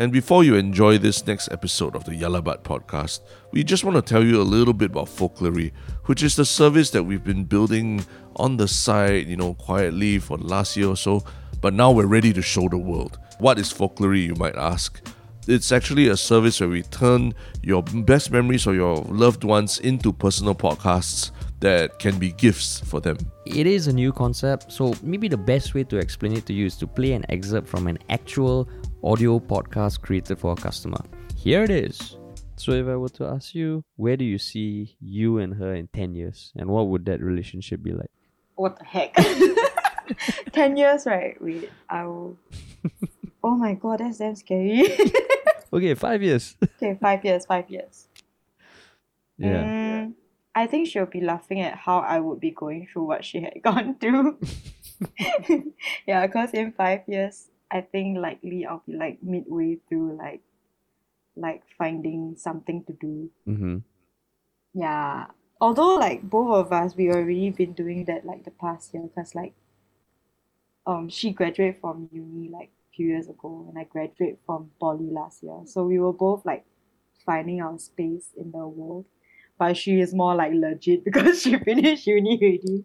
And before you enjoy this next episode of the Yah Lah But podcast, we just want to tell you a little bit about Folklory, which is the service that we've been building on the side, you know, quietly for the last year or so, but now we're ready to show the world. What is Folklory, you might ask? It's actually a service where we turn your best memories or your loved ones into personal podcasts that can be gifts for them. It is a new concept, so maybe the best way to explain it to you is to play an excerpt from an actual audio podcast created for a customer. Here it is. So, if I were to ask you, where do you see you and her in 10 years, and what would that relationship be like? What the heck? 10 years, right? Wait, I will. Oh my god, that's damn scary. Okay, five years. okay, five years, five years. yeah. Mm, I think she'll be laughing at how I would be going through what she had gone through. yeah, because in five years, I think likely I'll be like midway through like like finding something to do. Mm-hmm. Yeah. Although like both of us we already been doing that like the past year because like um she graduated from uni like few years ago and I graduated from poly last year. So we were both like finding our space in the world. But she is more like legit because she finished uni already.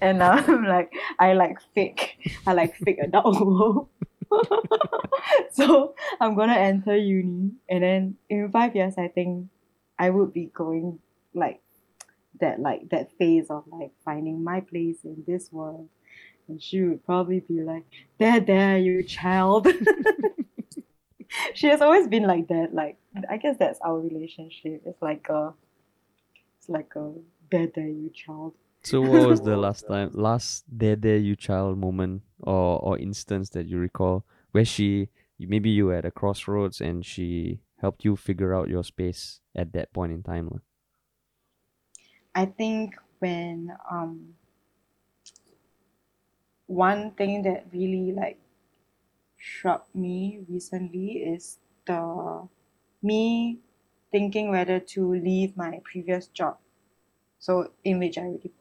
And now I'm like I like fake. I like fake adult world. so I'm gonna enter uni and then in five years I think I would be going like that like that phase of like finding my place in this world. And she would probably be like there there you child. She has always been like that like i guess that's our relationship. It's like a it's like a there there you child So, what was the last time, last there, there, you child moment or, or instance that you recall where she, maybe you were at a crossroads and she helped you figure out your space at that point in time? I think when um one thing that really like struck me recently is the me thinking whether to leave my previous job. So in which I already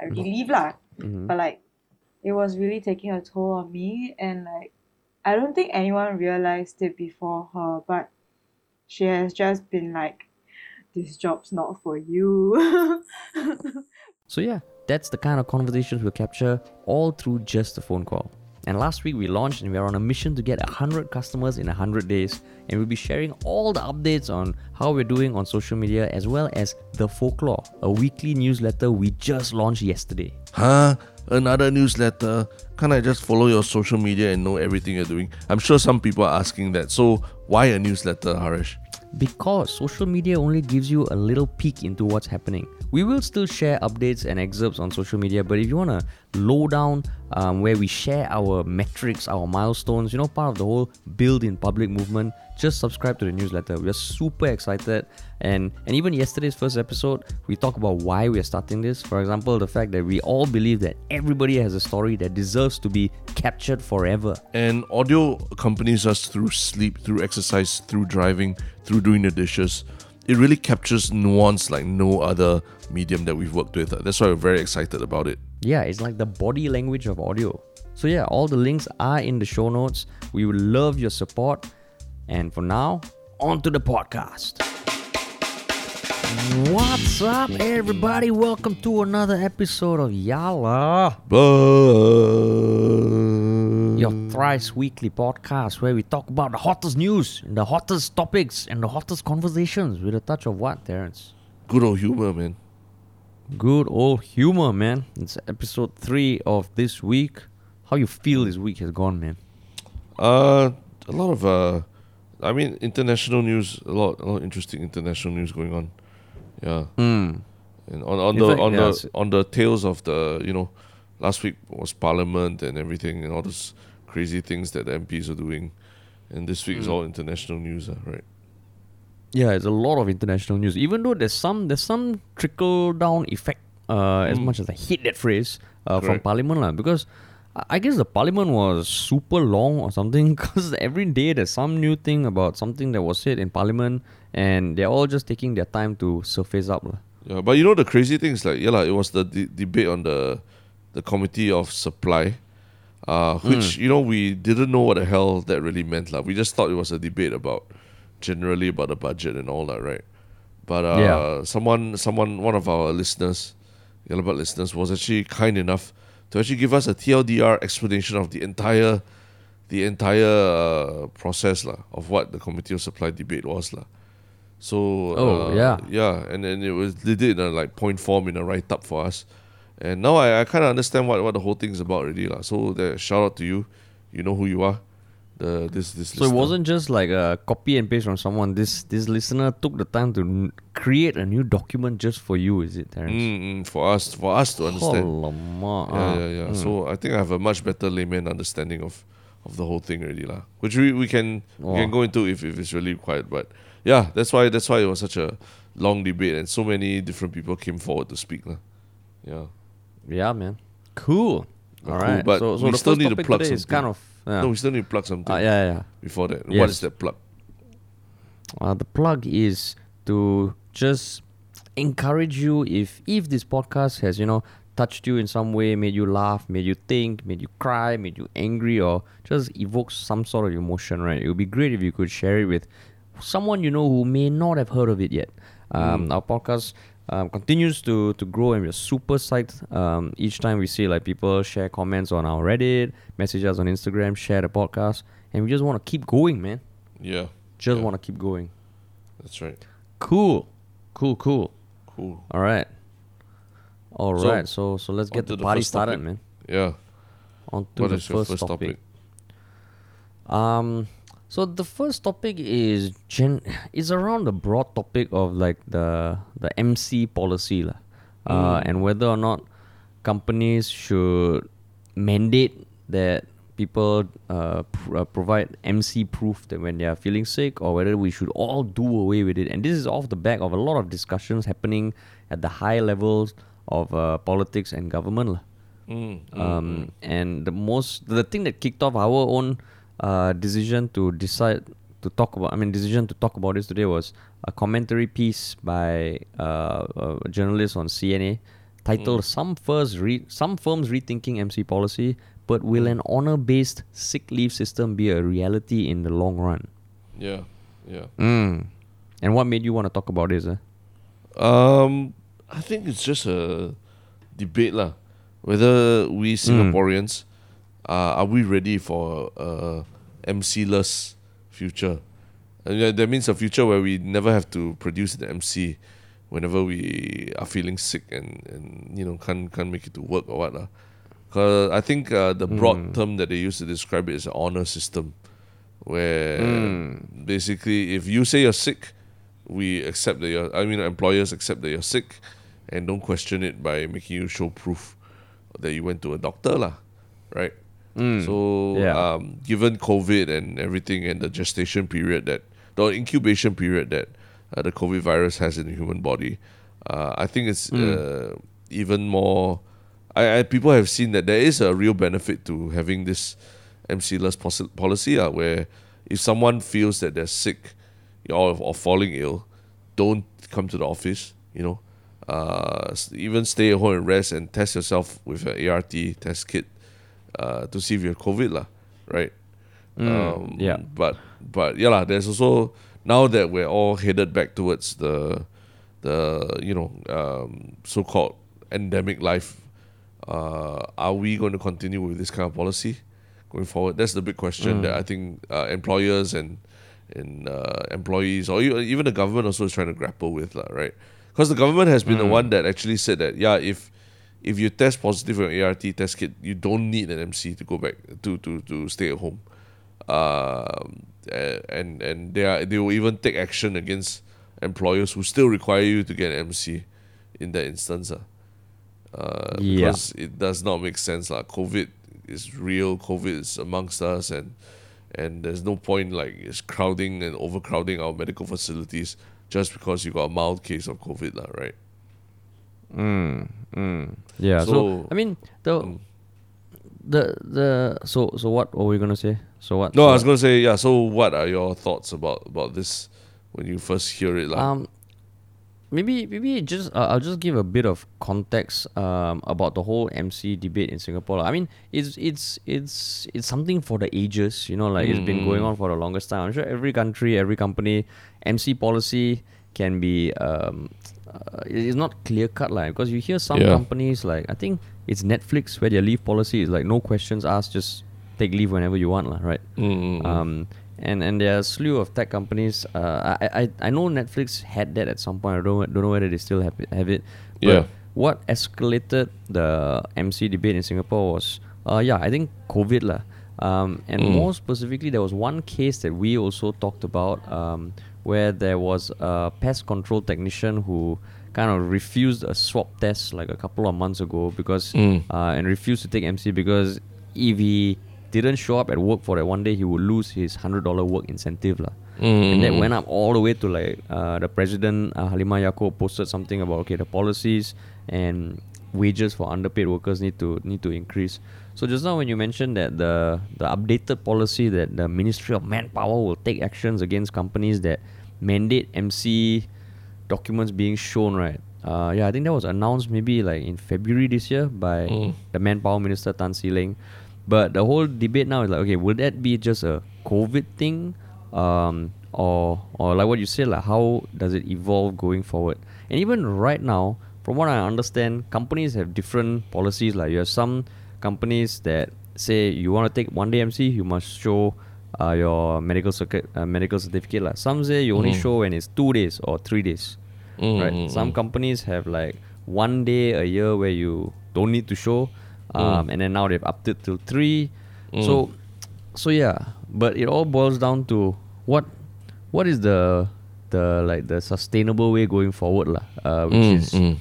I already leave lah. Mhm. But like it was really taking a toll on me and like I don't think anyone realized it before her, but she has just been like this job's not for you. So yeah, that's the kind of conversations we'll capture all through just a phone call. And last week we launched and we are on a mission to get 100 customers in 100 days. And we'll be sharing all the updates on how we're doing on social media as well as The Folklore, a weekly newsletter we just launched yesterday. Huh? Another newsletter? Can't I just follow your social media and know everything you're doing? I'm sure some people are asking that. So, why a newsletter, Harish? Because social media only gives you a little peek into what's happening. We will still share updates and excerpts on social media, but if you want to low down um, where we share our metrics, our milestones, you know, part of the whole build in public movement, just subscribe to the newsletter. We are super excited. And, and even yesterday's first episode, we talk about why we are starting this. For example, the fact that we all believe that everybody has a story that deserves to be captured forever. And audio accompanies us through sleep, through exercise, through driving, through doing the dishes. It really captures nuance like no other medium that we've worked with. That's why we're very excited about it. Yeah, it's like the body language of audio. So, yeah, all the links are in the show notes. We would love your support. And for now, on to the podcast. What's up, everybody? Welcome to another episode of Yala, But your thrice weekly podcast where we talk about the hottest news, and the hottest topics, and the hottest conversations with a touch of what, Terrence? good old humor, man. Good old humor, man. It's episode three of this week. How you feel this week has gone, man? Uh, a lot of uh, I mean, international news. A lot, a lot of interesting international news going on. Yeah, Hmm. and on on In the fact, on yes. the on the tails of the you know, last week was Parliament and everything and all those crazy things that the MPs are doing, and this week is Mm. all international news, uh, right? Yeah, it's a lot of international news. Even though there's some there's some trickle down effect, uh, as Mm. much as I hate that phrase, uh, from Parliament lah, because I I guess the Parliament was super long or something. Because every day there's some new thing about something that was said in Parliament, and they're all just taking their time to surface up lah. Yeah, but you know the crazy thing is like, yeah, lah, it was the de- debate on the the committee of supply. uh, which you know we didn't know what the hell that really meant. Like we just thought it was a debate about generally about the budget and all that, right? But uh, Yeah. someone, someone, one of our listeners, Yah Lah But listeners, was actually kind enough to actually give us a TLDR explanation of the entire, the entire uh, process lah, of what the committee of supply debate was lah. So Oh, uh, yeah. yeah, and then it was they did in a like point form in a write up for us, and now I, I kind of understand what, what the whole thing's about already lah. So the shout out to you, you know who you are, the this this. So it wasn't just like a copy and paste from someone. This this listener took the time to create a new document just for you. Is it, Terence? Mm, mm, for us for us to understand. Alamak, Yeah, ah. yeah, yeah. So I think I have a much better layman understanding of of the whole thing already lah. Which we, we can we can go into if, if it's really quiet. But yeah, that's why that's why it was such a long debate and so many different people came forward to speak lah. Yeah. Yeah, man. Cool. All cool, right. but so so we still need to plug something. kind of yeah. No, we still need to plug something Uh, yeah, yeah. before that. What Yes. is that plug? Uh, the plug is to just encourage you if if this podcast has you know touched you in some way, made you laugh, made you think, made you cry, made you angry, or just evokes some sort of emotion. Right? It would be great if you could share it with someone you know who may not have heard of it yet. Um, Our podcast. Um, continues to, to grow and we're super psyched um, each time we see like people share comments on our Reddit, message us on Instagram, share the podcast, and we just want to keep going, man. Yeah. Just Yeah. want to keep going. That's right. Cool. Cool, cool. Cool. All right. All So, right. So so let's get the the party started, topic. man. Yeah. On to What the is your first, first topic. topic? Um so the first topic is gen is around the broad topic of like the the MC policy lah. Uh, and whether or not companies should mandate that people uh, pr- uh, provide MC proof that when they are feeling sick, or whether we should all do away with it. And this is off the back of a lot of discussions happening at the high levels of uh, politics and government. Mm, mm, Um, and the most the thing that kicked off our own uh, decision to decide to talk about I mean decision to talk about this today was a commentary piece by uh, a journalist on CNA titled "Some Firms Re- Some Firms Rethinking MC Policy, but will an honor-based sick leave system be a reality in the long run?" yeah. Yeah. Mm. And what made you want to talk about this? Eh? Um, I think it's just a debate lah. Whether we Singaporeans uh, Uh, are we ready for uh, a MC-less future? And yeah, that means a future where we never have to produce the MC whenever we are feeling sick and, and you know can't can't make it to work or what lah. Cause I think uh, the hmm. broad term that they use to describe it is an honor system, where hmm. basically if you say you're sick, we accept that you're. I mean, employers accept that you're sick, and don't question it by making you show proof that you went to a doctor, lah, right? So, Yeah. um, given COVID and everything, and the gestation period that the incubation period that uh, the COVID virus has in the human body, uh, I think it's uh, even more. I, I people have seen that there is a real benefit to having this MC-less posi- policy, uh, where if someone feels that they're sick or, or falling ill, don't come to the office. You know, uh, even stay at home and rest and test yourself with an ART test kit uh, to see if you have COVID, lah. Right? um, yeah. But but yeah, lah. There's also now that we're all headed back towards the the you know um, so-called endemic life. Uh, are we going to continue with this kind of policy going forward? That's the big question that I think uh, employers and and uh, employees or even the government also is trying to grapple with, lah, right? Because the government has been the one that actually said that yeah, if if you test positive on ART test kit, you don't need an MC to go back to to to stay at home. Um, and and they are they will even take action against employers who still require you to get an MC in that instance. ah. Uh, Yeah. because it does not make sense. lah. COVID is real. COVID is amongst us, and and there's no point like it's crowding and overcrowding our medical facilities just because you got a mild case of COVID, lah, right? Mm, mm. Yeah. So, So- I mean the Mm. the the so so what were we gonna say? So what? No, so I was gonna say yeah. So, what are your thoughts about about this when you first hear it? Like, Um, maybe maybe just uh, I'll just give a bit of context um, about the whole MC debate in Singapore. I mean, it's it's it's it's something for the ages. You know, like it's been going on for the longest time. I'm sure every country, every company, MC policy can be um, uh, it is not clear cut like because you hear some Yeah. companies like I think it's Netflix where their leave policy is like no questions asked, just take leave whenever you want, lah, right? Mm, mm, mm. Um, and and there are a slew of tech companies. Uh, I, I I know Netflix had that at some point. I don't don't know whether they still have it, have it. But Yeah. What escalated the MC debate in Singapore was, uh, yeah, I think COVID lah. Um, and Mm. more specifically, there was one case that we also talked about, um, where there was a pest control technician who kind of refused a swab test like a couple of months ago because Mm. uh, and refused to take MC because if he didn't show up at work for that one day, he would lose his hundred dollar work incentive lah. And that Mm. went up all the way to like uh, the president uh, Halimah Yacob posted something about okay the policies and wages for underpaid workers need to need to increase. So just now when you mentioned that the the updated policy that the Ministry of Manpower will take actions against companies that mandate MC documents being shown, right? Uh, yeah, I think that was announced maybe like in February this year by Mm. the Manpower Minister Tan See Leng. But the whole debate now is like, okay, will that be just a COVID thing, um, or or like what you said, like how does it evolve going forward? And even right now, from what I understand, companies have different policies. Like you have some companies that say you want to take one day MC, you must show uh, your medical circuit, uh, medical certificate. Like some say you only Mm. show when it's two days or three days Mm, right? mm, Some mm. companies have like one day a year where you don't need to show, um, and then now they've upped it till three. So, so yeah, but it all boils down to what, what is the, the like the sustainable way going forward, lah. Uh, which Mm, is mm.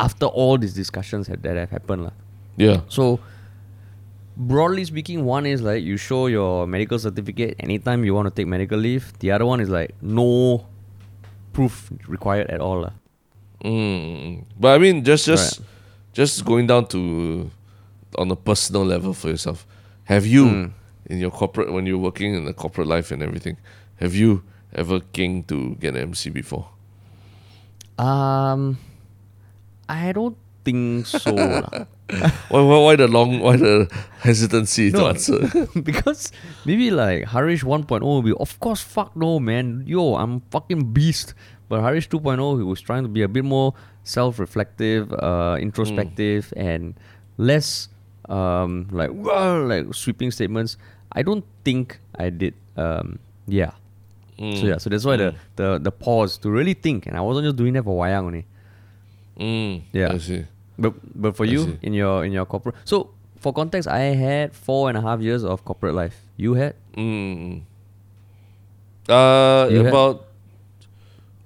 After all these discussions have, that have happened, lah. Yeah. So, broadly speaking, one is like you show your medical certificate anytime you want to take medical leave. The other one is like no proof required at all. Mm. But I mean, just just Right. just going down to on a personal level for yourself. Have you Mm. in your corporate when you're working in the corporate life and everything? Have you ever king to get an MC before? Um, I don't think so. lah. Why, why, why the long why the hesitancy to No. answer? because maybe like Harish 1.0 will be, of course, fuck no, man. Yo, I'm fucking beast. But Harish 2.0, he was trying to be a bit more self reflective, uh, introspective, and less um, like, "Wah," like sweeping statements. I don't think I did. Um, yeah. So yeah, so that's why the, the the pause to really think, and I wasn't just doing that for wayang only. Mm, Yeah. I see. But but for I you see. in your in your corporate, so for context, I had four and a half years of corporate life. You had Mm. Uh, You had- about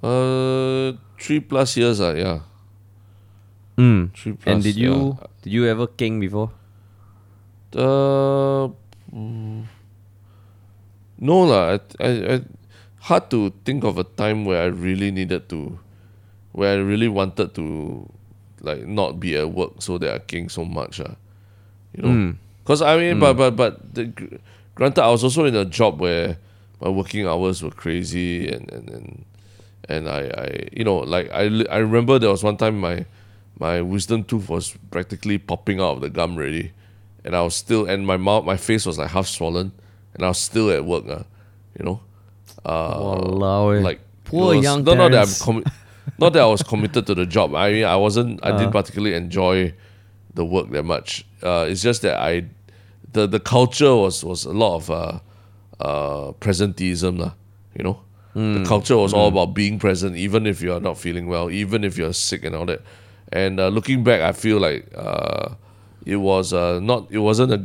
uh three plus years. Uh, yeah, mm. three plus. And did you yeah. did you ever king before? Uh, mm, no lah. I, I, I, hard to think of a time where I really needed to, where I really wanted to, like not be at work so that I king so much. Uh, you know, Mm. because I mean, but but but the, granted, I was also in a job where my working hours were crazy and and and, and I, I you know like I I remember there was one time my my wisdom tooth was practically popping out of the gum already, and I was still and my mouth my face was like half swollen, and I was still at work. Uh, you know, uh, Walao eh. like Poor was- young not, not that I'm Terrence. Not that I was committed to the job. I mean, I wasn't. I didn't particularly enjoy the work that much. Uh, it's just that I, the the culture was was a lot of uh, uh, presenteeism, lah. You know, Hmm. the culture was all about being present, even if you are not feeling well, even if you're sick and all that. And uh, looking back, I feel like uh, it was uh, not. It wasn't a.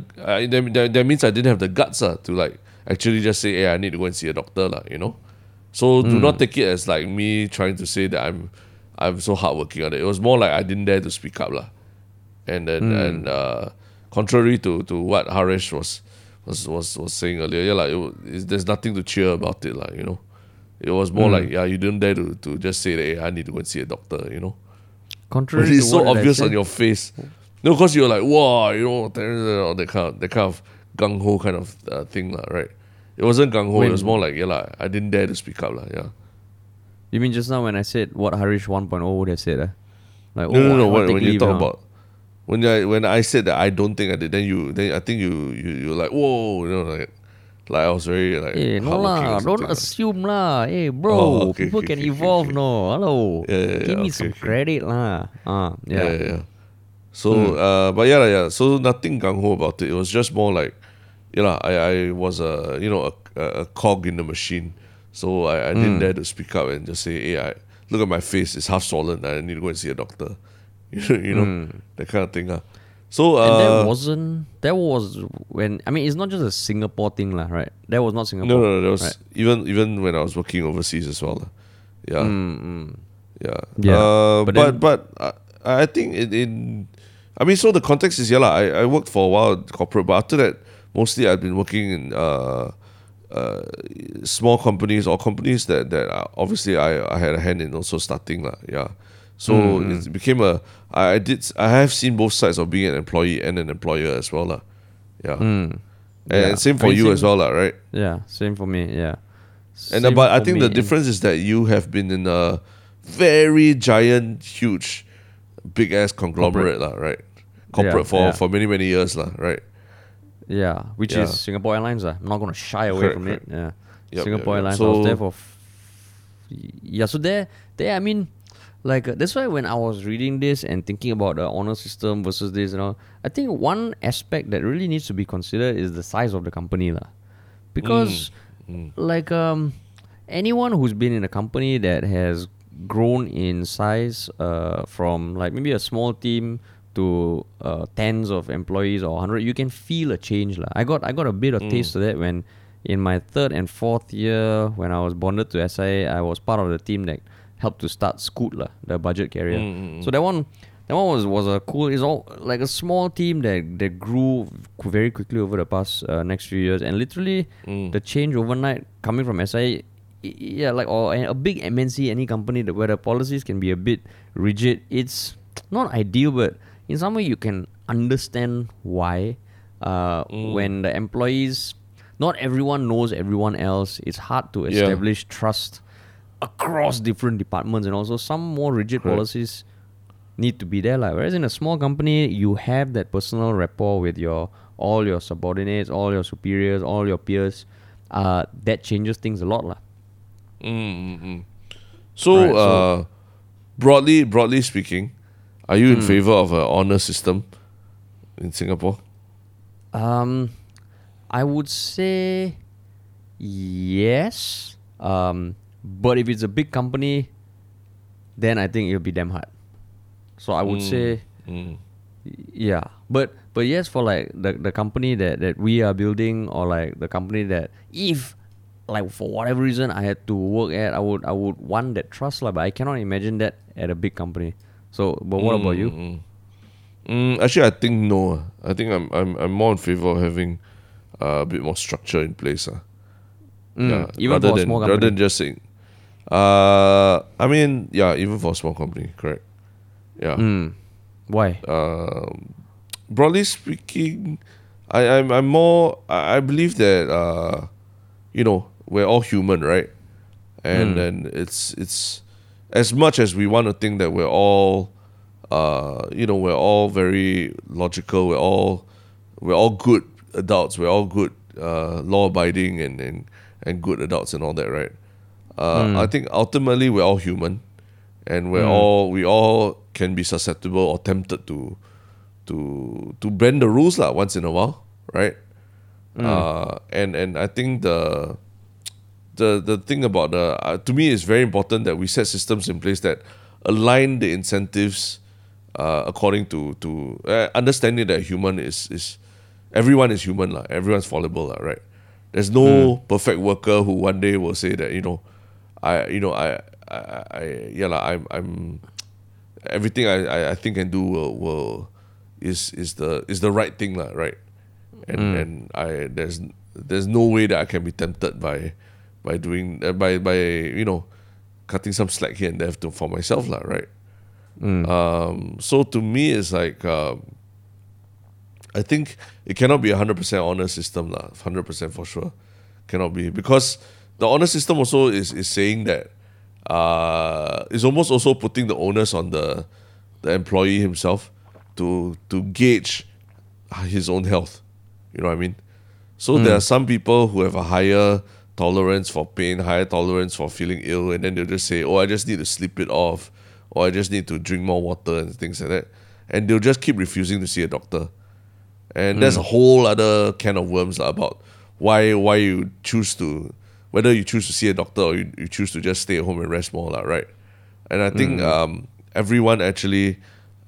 That, that, that means I didn't have the guts uh, to like actually just say, "Hey, I need to go and see a doctor," lah. You know. So do not take it as like me trying to say that I'm I'm so hardworking on it. It was more like I didn't dare to speak up lah. And then and uh, contrary to, to what Harish was was, was was saying earlier, yeah, like it, there's nothing to cheer about it, like you know. It was more like yeah, you didn't dare to, to just say that hey, I need to go and see a doctor, you know. Contrary But it's so obvious on your face. No, because you're like, wow, you know, that kind of that kind of gung ho kind of uh, thing, lah, right? It wasn't gung ho. It was more like, yeah, lah, I didn't dare to speak up, lah, yeah. You mean just now when I said what Harish 1.0 would have said? Uh? Like, No, no, I no. wanna When, you talk now. about when I when I said that I don't think I did, then you then I think you you you like whoa, you know, like like I was very like Hey, no hardworking lah, don't assume lah. Hey, bro, Oh, okay, people okay, can okay, evolve, no. Hello, Yeah, yeah, give me some credit lah. Ah, Yeah, yeah. yeah, yeah. So, uh, but yeah, yeah. So nothing gung ho about it. It was just more like, you know, I, I was a, you know, a, a, cog in the machine. So I, I didn't dare to speak up and just say, hey, I, look at my face, it's half swollen. I need to go and see a doctor. You know, you know that kind of thing. Uh. So, And uh, that wasn't. That was when. I mean, it's not just a Singapore thing, lah, right? That was not Singapore. no, no, no, that was right? even even when I was working overseas as well. uh. Yeah. Yeah. Yeah, Uh, but but then- but, I, I think in, in I mean so the context is yeah lah, I, I worked for a while corporate but after that mostly I've been working in uh, uh, small companies or companies that that obviously I, I had a hand in also starting lah yeah so Mm, it became a I, I did I have seen both sides of being an employee and an employer as well lah yeah and Yeah. same I for mean, you same- as well lah right Yeah, same for me. Yeah. and Same but I think the difference is that you have been in a very giant, huge, big ass conglomerate, lah, right? Corporate for, yeah. for many many years, lah, right? Yeah, which Yeah. is Singapore Airlines. Uh. I'm not gonna shy away Correct, from correct. it. Yeah, Yup, Singapore yup, yup. Airlines. I was So- there for. F- yeah, so there, there. I mean, like uh, that's why when I was reading this and thinking about the honor system versus this, you know, I think one aspect that really needs to be considered is the size of the company, lah. Because, Mm, like, um, anyone who's been in a company that has grown in size, uh, from like maybe a small team to uh, tens of employees or hundred, you can feel a change, lah. I got I got a bit of Mm. taste of that when in my third and fourth year when I was bonded to SIA, I was part of the team that helped to start Scoot, lah, the budget carrier. Mm, So that one. That one was, was a cool. It's all like a small team that, that grew very quickly over the past uh, next few years, and literally mm. the change overnight coming from SIA, yeah, like or a a big MNC, any company that where the policies can be a bit rigid. It's not ideal, but in some way you can understand why. Uh, when the employees, not everyone knows everyone else. It's hard to Yeah. establish trust across different departments, and also some more rigid Correct. policies need to be there. Like, whereas in a small company, you have that personal rapport with your all your subordinates, all your superiors, all your peers. Uh, that changes things a lot, lah. Mm, mm, mm. So, Right, so- uh, broadly, broadly speaking, are you in Hmm. favor of an honor system in Singapore? Um, I would say yes. Um, but if it's a big company, then I think it'll be damn hard. So I would say Mm. yeah but but yes for like the the company that that we are building or like the company that if like for whatever reason i had to work at i would i would want that trust lah, but i cannot imagine that at a big company so but what about you Mm, mm. Mm, actually, I think no. ah. I think I'm I'm I'm more in favor of having uh, a bit more structure in place. Uh. Mm, even rather for a than, small rather than just saying. Uh, I mean, yeah, even for a small company, correct. Yeah. mm. why Um, broadly speaking, I, I'm I'm more. I, I believe that uh, you know, we're all human, right? And Mm. then it's it's as much as we want to think that we're all, uh, you know, we're all very logical. We're all we're all good adults. We're all good, uh, law abiding and, and and good adults and all that, right? Uh, I think ultimately we're all human, and we're all we all can be susceptible or tempted to to to bend the rules lah once in a while, right? Uh, and and I think the the the thing about the uh, to me it's very important that we set systems in place that align the incentives uh, according to to uh, understanding that human is is everyone is human lah. Everyone's fallible lah, right? There's no perfect worker who one day will say that you know, I you know I I, I yeah lah I'm I'm everything I, I, I think and do will, will is is the is the right thing lah, right? And and I there's there's no way that I can be tempted by by doing uh, by by you know cutting some slack here and there to, for myself lah, right? Um, so to me, it's like um, I think it cannot be a hundred percent honor system lah, hundred percent for sure, cannot be because the honor system also is is saying that uh, it's almost also putting the onus on the the employee himself to to gauge his own health. You know what I mean? So there are some people who have a higher tolerance for pain, higher tolerance for feeling ill, and then they'll just say, "Oh, I just need to sleep it off," or "I just need to drink more water" and things like that, and they'll just keep refusing to see a doctor. And there's a whole other can of worms lah about why why you choose to whether you choose to see a doctor or you, you choose to just stay at home and rest more lah, right? And I think um, everyone actually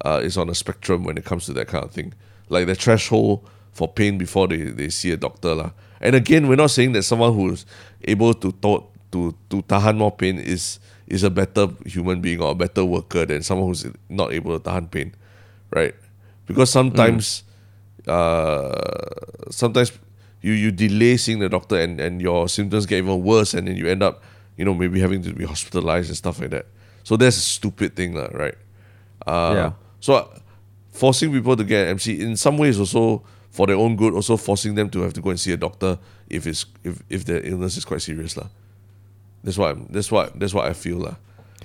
uh, is on a spectrum when it comes to that kind of thing. Like the threshold for pain before they, they see a doctor lah. And again, we're not saying that someone who's able to to to, to tahan more pain is is a better human being or a better worker than someone who's not able to tahan pain, right? Because sometimes, uh, sometimes you you delay seeing the doctor and, and your symptoms get even worse and then you end up, you know, maybe having to be hospitalized and stuff like that. So that's a stupid thing, lah, right? Uh, Yeah. So forcing people to get an MC in some ways also for their own good, also forcing them to have to go and see a doctor if it's if, if their illness is quite serious, lah. That's what I'm, that's what that's what I feel, lah.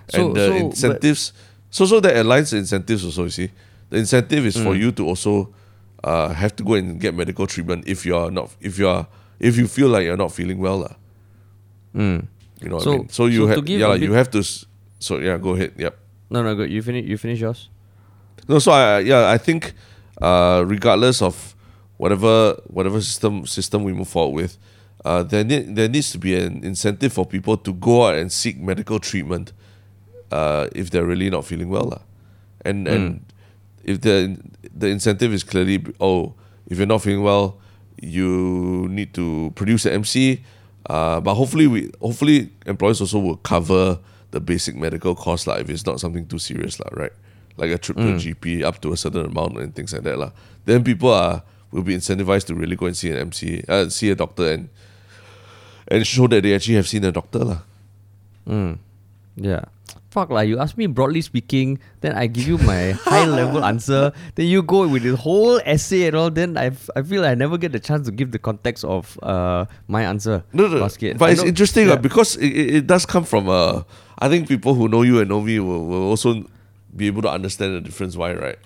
So- and the so, incentives, so so that aligns the incentives also. You see, the incentive is Mm. for you to also uh, have to go and get medical treatment if you're not if you are if you feel like you're not feeling well, lah. Mm. You know what So- I mean? So you so have to give yeah, bit- you have to. So yeah, go ahead. Yep. No, no, good. You finish. You finish yours. No, so I yeah I think uh, regardless of whatever whatever system system we move forward with, uh, there need, there needs to be an incentive for people to go out and seek medical treatment, uh, if they're really not feeling well, lah. and and if the the incentive is clearly oh if you're not feeling well, you need to produce an MC, uh, but hopefully we hopefully employers also will cover the basic medical costs lah if it's not something too serious lah, right? Like a trip to a GP up to a certain amount and things like that lah. Then people are will be incentivized to really go and see an MC, uh, see a doctor and and show that they actually have seen a doctor lah. Yeah. Fuck like you ask me broadly speaking, then I give you my high level answer. Then you go with the whole essay and all. Then I, f- I feel I never get the chance to give the context of uh my answer. No, no, basket. but I it's interesting yeah. because it, it, it does come from uh, I think people who know you and know me will, will also be able to understand the difference why, right?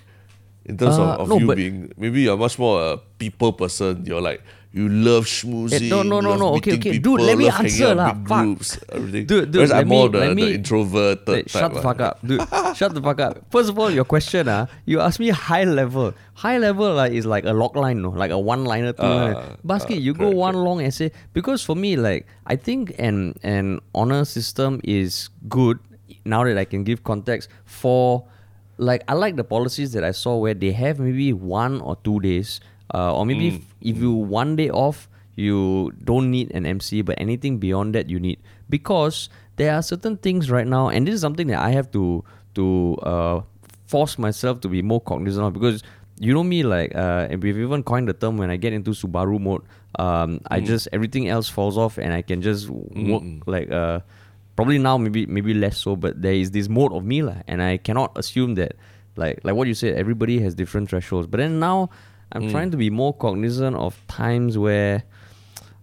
In terms Uh, of, of no, you being maybe you're much more a people person. You're like you love schmoozing. Eh, no, no, no, love no, okay, okay. Dude, let me answer lah, fuck. groups, everything. Dude, dude, Whereas let I'm more me- let the, the me- introverted type. shut the fuck up, dude. shut the fuck up. First of all, your question, ah, you ask me high level. High level like is like a log line, no, like a one liner, liner. Ah, Basket, ah, you go correct, one long essay because for me, like I think an an honor system is good now that I can give context for. Like I like the policies that I saw where they have maybe one or two days, uh, or maybe if, if you one day off, you don't need an MC, but anything beyond that you need. Because there are certain things right now, and this is something that I have to to uh, force myself to be more cognizant of because you know me like uh, and we've even coined the term when I get into Subaru mode, um, I just everything else falls off and I can just work like uh, probably now maybe maybe less so, but there is this mode of me lah, and I cannot assume that like like what you said, everybody has different thresholds. But then now I'm trying to be more cognizant of times where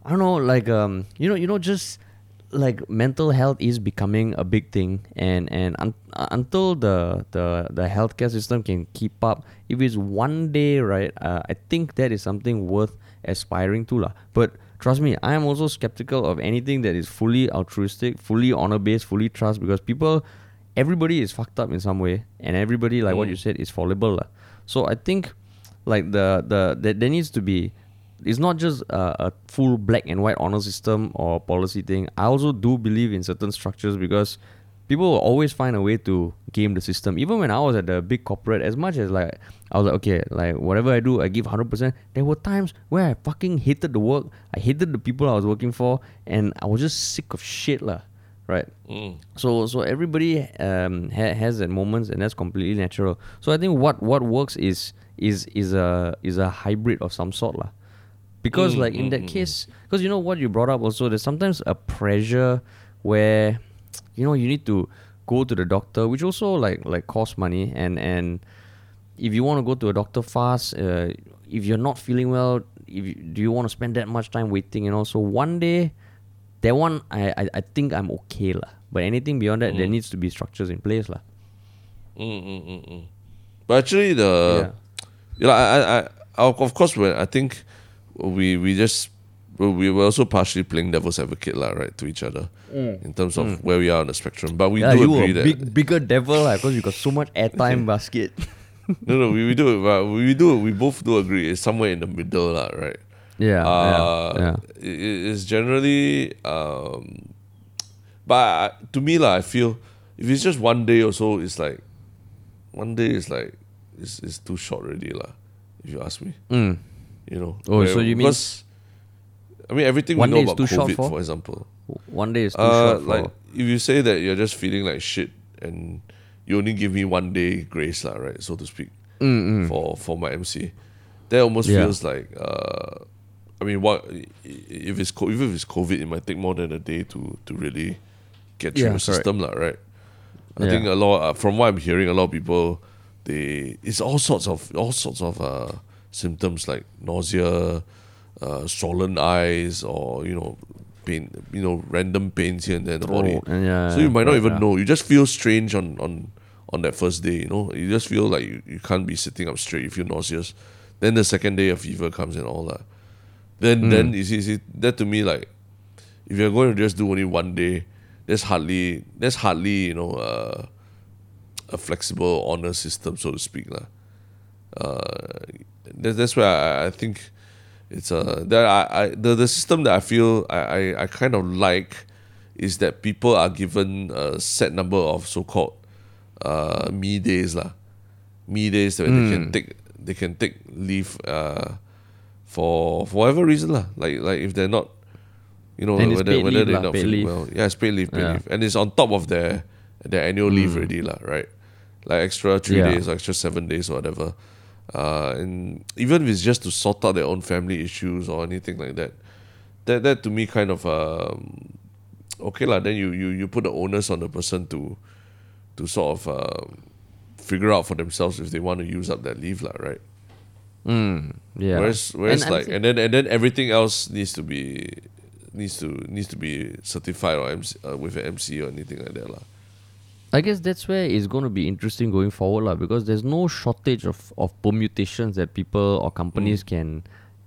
I don't know, like um, you know, you know, just like mental health is becoming a big thing, and and un- uh, until the the the healthcare system can keep up, if it's one day, right, uh, I think that is something worth aspiring to, lah. But trust me, I am also skeptical of anything that is fully altruistic, fully honor based, fully trust, because people, everybody is fucked up in some way, and everybody, like what mm. you said, is fallible, lah. So I think, like the the there, there needs to be it's not just a, a full black and white honor system or policy thing. I also do believe in certain structures because people will always find a way to game the system. Even when I was at the big corporate, as much as like I was like, okay, like whatever I do, I give hundred percent. There were times where I fucking hated the work. I hated the people I was working for, and I was just sick of shit, lah. Right. Mm. So so everybody um, ha- has that moments, and that's completely natural. So I think what what works is is is a is a hybrid of some sort, lah because mm, like in mm, that case because you know what you brought up also there's sometimes a pressure where you know you need to go to the doctor which also like like cost money and and if you want to go to a doctor fast uh, if you're not feeling well if you, do you want to spend that much time waiting and also one day that one I, I, I think I'm okay lah. But anything beyond that, there needs to be structures in place lah. Mm, mm, mm, mm. But actually, the yeah. you know, I, I, I, of course, when I think we we just we were also partially playing devil's advocate, lah, right, to each other in terms of where we are on the spectrum. But we Yeah, do you agree a that big bigger devil lah, because you got so much airtime basket. no, no, we, we do, but we do, we both do agree it's somewhere in the middle, lah, right? yeah, uh, yeah, yeah. it- it- it's generally um but I, to me lah, I feel if it's just one day or so it's like one day is like it's, it's too short already lah if you ask me Mm. you know Oh, so you mean- because, I mean everything One we know is about too short COVID for? for example One day is too uh, short for. like if you say that you're just feeling like shit and you only give me one day grace lah, right so to speak Mm, mm. for for my MC. That almost Yeah. feels like uh, I mean, what if it's co- even if it's COVID, it might take more than a day to to really get through Yeah, the system, lah, right? I Yeah. think a lot uh, from what I'm hearing, a lot of people they it's all sorts of all sorts of uh, symptoms like nausea, uh, swollen eyes, or you know, pain, you know, random pains here and there in the body. And yeah, So you might not even yeah. know. You just feel strange on on on that first day. You know, you just feel like you, you can't be sitting up straight. You feel nauseous. Then the second day of fever comes and all that. Then Hmm. then you see, see that to me like if you're going to just do only one day, there's hardly there's hardly you know uh, a flexible honor system so to speak lah. Uh, that's that's where I, I think it's uh that I, I the, the system that I feel I, I, I kind of like is that people are given a set number of so called uh me days lah. Me days where they can take they can take leave uh for for whatever reason lah. Like like if they're not you know And whether whether they're lah, not feeling well. Yeah, it's paid leave, paid Yeah. leave. And it's on top of their their annual leave already lah, right? Like extra three Yeah. days or extra seven days or whatever. Uh, and even if it's just to sort out their own family issues or anything like that, that that to me kind of um, okay lah. Then you, you you put the onus on the person to to sort of um, figure out for themselves if they want to use up that leave lah, right? Mm, yeah. Whereas whereas And like thi- and then and then everything else needs to be needs to needs to be certified or MC, uh, with an MC or anything like that lah. I guess that's where it's going to be interesting going forward, lah, because there's no shortage of, of permutations that people or companies mm. can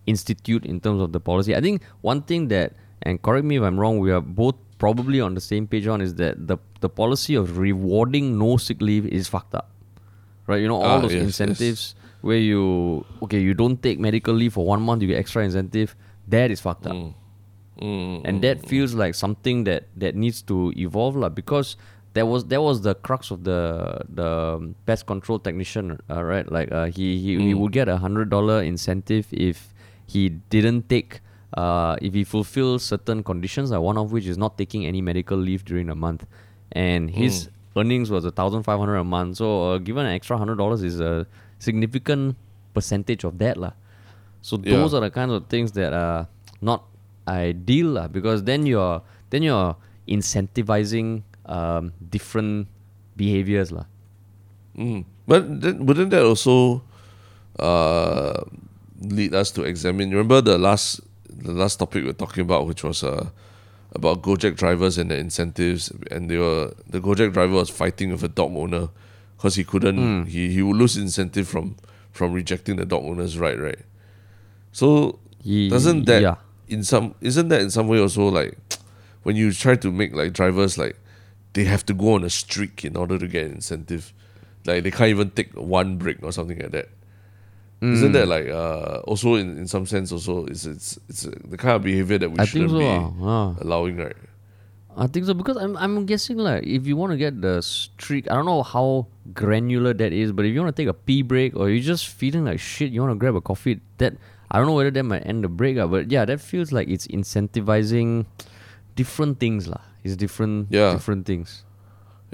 institute in terms of the policy. I think one thing that, and correct me if I'm wrong, we are both probably on the same page on is that the, the policy of rewarding no sick leave is fucked up. Right? You know, all Ah, those yes, yes. incentives where you, okay, you don't take medical leave for one month, you get extra incentive. That is fucked up Mm, mm, mm and that feels like something that that needs to evolve lah because that was that was the crux of the the pest control technician uh, right? Like uh, he he, he would get a hundred dollar incentive if he didn't take uh, if he fulfills certain conditions uh, one of which is not taking any medical leave during the month. And his earnings was a thousand five hundred a month. So uh, given an extra hundred dollars is a significant percentage of that lah. So Yeah. those are the kinds of things that are not ideal lah, because then you're then you're incentivizing um, different behaviors lah. Mm. But then, wouldn't that also uh, lead us to examine? Remember the last the last topic we were talking about, which was uh, about Gojek drivers and the incentives, and they were the Gojek driver was fighting with a dog owner because he couldn't he he would lose incentive from from rejecting the dog owner's right, right? So Ye- doesn't that yeah. in some isn't that in some way also like when you try to make like drivers like they have to go on a streak in order to get incentive like they can't even take one break or something like that not Mm. that like uh also in, in some sense also it's it's it's uh, the kind of behavior that we I shouldn't so. be ah. allowing right I think so because I'm I'm guessing like if you want to get the streak, I don't know how granular that is, but if you want to take a pee break or you're just feeling like shit, you want to grab a coffee. That I don't know whether that might end the break, ah, but yeah, that feels like it's incentivizing different things lah. It's different Yeah. different things.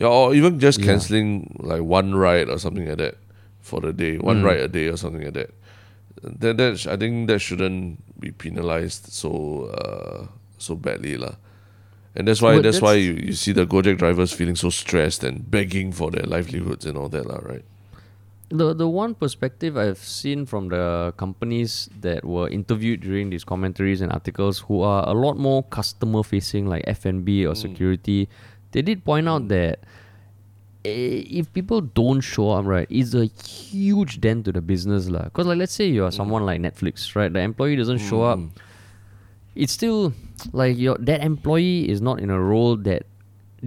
yeah or even just Yeah. canceling like one ride or something like that for the day one Mm. ride a day or something like that that that sh- I think that shouldn't be penalized so uh so badly lah. And that's why But that's, why you, you see the Gojek drivers feeling so stressed and begging for their livelihoods and all that lah, right? The the one perspective I've seen from the companies that were interviewed during these commentaries and articles who are a lot more customer facing like F&B or mm. security they did point out mm. that eh, if people don't show up right it's a huge dent to the business lah. Because like let's say you are mm. someone like Netflix right the employee doesn't show up it's still like your that employee is not in a role that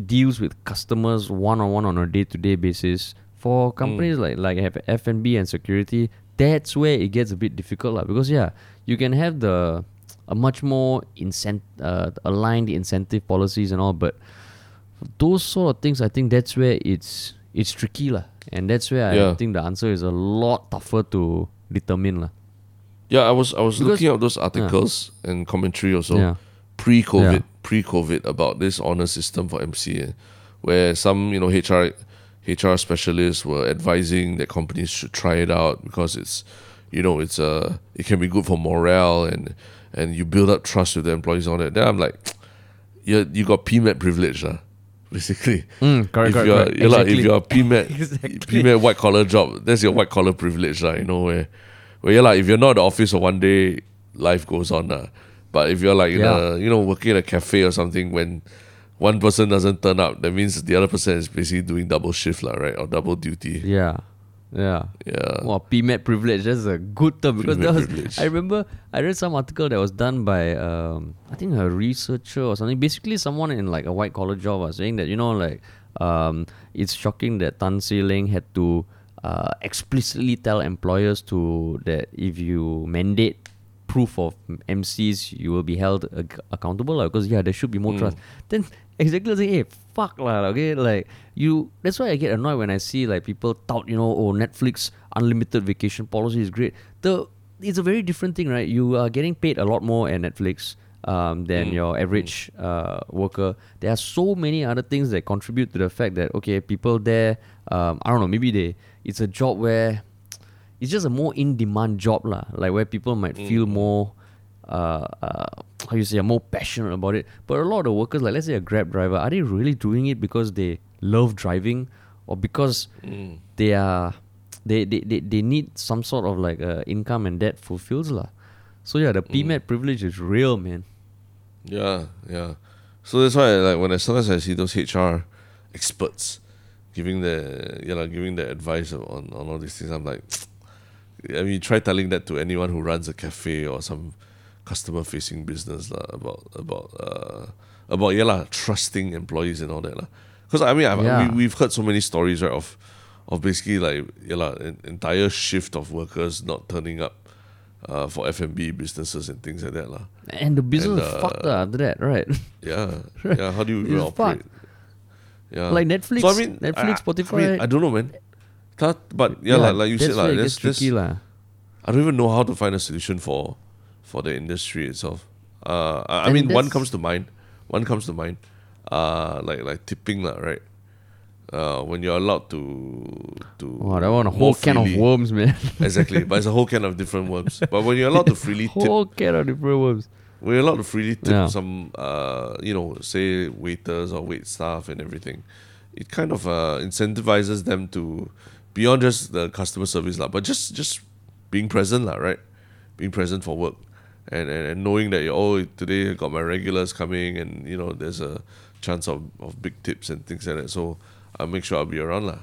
deals with customers one on one on a day to day basis. For companies like like have F and B and security, that's where it gets a bit difficult lah. Because yeah, you can have the a much more incent uh, aligned incentive policies and all, but those sort of things, I think that's where it's it's tricky lah. And that's where I think the answer is a lot tougher to determine lah. Yeah, I was I was Because- looking at those articles and commentary also Yeah. pre-COVID, Yeah. pre-COVID about this honor system for MCA, where some you know HR HR specialists were advising that companies should try it out because it's you know it's uh it can be good for morale and and you build up trust with the employees on it. Then I'm like, you you got PMET privilege lah, basically. Mm, correct, if correct, you're, correct. you're like, if you're a PMET, Exactly. PMET white collar job, that's your white collar privilege, lah. You know where, where you're like, if you're not at the office for one day, life goes on, lah. But if you're like in Yeah. a, you know, working at a cafe or something, when one person doesn't turn up, that means the other person is basically doing double shift, lah, right, or double duty. Yeah. Yeah. Yeah. Wow, PMET privilege. That's a good term because that was. privilege. I remember I read some article that was done by um, I think a researcher or something. Basically, someone in like a white collar job was saying that you know like um, it's shocking that Tan See Leng had to uh, explicitly tell employers to that if you mandate proof of MCs, you will be held ac- accountable because yeah, there should be more Mm. trust. Then exactly like, hey, fuck lah, okay, like you. That's why I get annoyed when I see like people tout, you know, oh Netflix unlimited vacation policy is great. The it's a very different thing, right? You are getting paid a lot more at Netflix. Um, than Mm. your average uh, worker. There are so many other things that contribute to the fact that okay, people there, um, I don't know, maybe they it's a job where it's just a more in demand job lah like where people might feel more uh, uh how you say more passionate about it. But a lot of workers like let's say a grab driver are they really doing it because they love driving or because Mm. they are they, they, they, they need some sort of like uh, income and that fulfills lah? So yeah the PMET privilege is real man. Yeah, yeah. So that's why, like, when I sometimes I see those HR experts giving the, you know, giving the advice on on all these things, I'm like, I mean, try telling that to anyone who runs a cafe or some customer-facing business lah about about uh about yeah lah, trusting employees and all that lah. Because I mean, I've, Yeah. we, we've heard so many stories right of of basically like yeah lah, an entire shift of workers not turning up. Uh, for F&B businesses and things like that lah. and the business is uh, fucked after that right Yeah, yeah. How do you operate? Yeah, Like Netflix- So I mean, Netflix, I, I Spotify- mean, I don't know, man. That, but yeah, like, like you said, like this, there's, gets there's, tricky lah I don't even know how to find a solution for for the industry itself. Uh, I, I mean, one comes to mind. One comes to mind. Uh, like like tipping lah, right? Uh, when you're allowed to to wow that one a whole can of worms man exactly, but it's a whole can of different worms. But when you're allowed to freely tip whole can of different worms we're allowed to freely tip Yeah. some, uh, you know, say waiters or wait staff and everything. It kind of uh, incentivizes them to beyond just the customer service, lah, but just just being present, lah, right? Being present for work, and, and, and knowing that oh today I got my regulars coming, and you know there's a chance of, of big tips and things like that. So I'll make sure I'll be around, lah.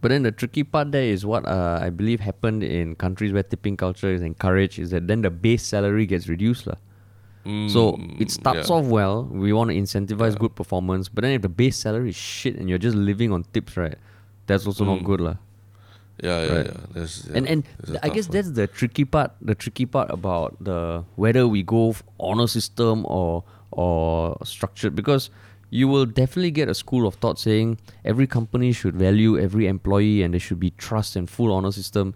But then the tricky part there is what uh, I believe happened in countries where tipping culture is encouraged is that then the base salary gets reduced. lah. so it starts Mm, yeah. off well. We want to incentivize good performance. But then if the base salary is shit and you're just living on tips, right? That's also not Mm. good. lah. Yeah, yeah, Right. yeah. There's, yeah. and and I guess one. that's the tricky part. The tricky part about the whether we go honor system or or structured because you will definitely get a school of thought saying every company should value every employee and there should be trust and full honor system.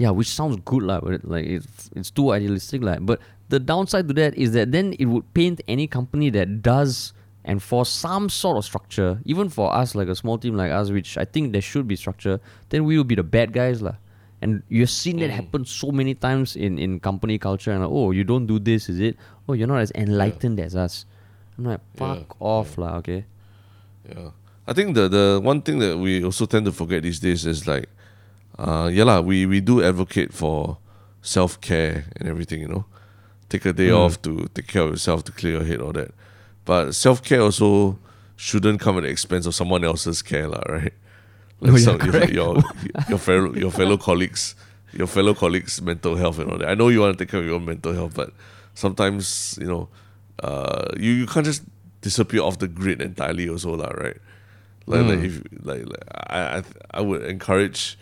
Yeah, which sounds good lah, but like it's it's too idealistic like. But the downside to that is that then it would paint any company that does enforce some sort of structure, even for us like a small team like us, which I think there should be structure, then we will be the bad guys lah. And you've seen that happen so many times in, in company culture. And like, oh, you don't do this, is it? Oh, you're not as enlightened as us. I'm like, Yeah, fuck off, lah. Okay. Yeah, I think the the one thing that we also tend to forget these days is like, uh, yeah lah, we we do advocate for self care and everything. You know, take a day Mm. off to take care of yourself to clear your head, all that. But self care also shouldn't come at the expense of someone else's care, lah, right? Oh, yeah, some- your, your your fellow your fellow colleagues, your fellow colleagues' mental health and all that. I know you want to take care of your own mental health, but sometimes you know, uh, you, you can't just disappear off the grid entirely, also, lah, right? Like, like Mm. if like, like I I I would encourage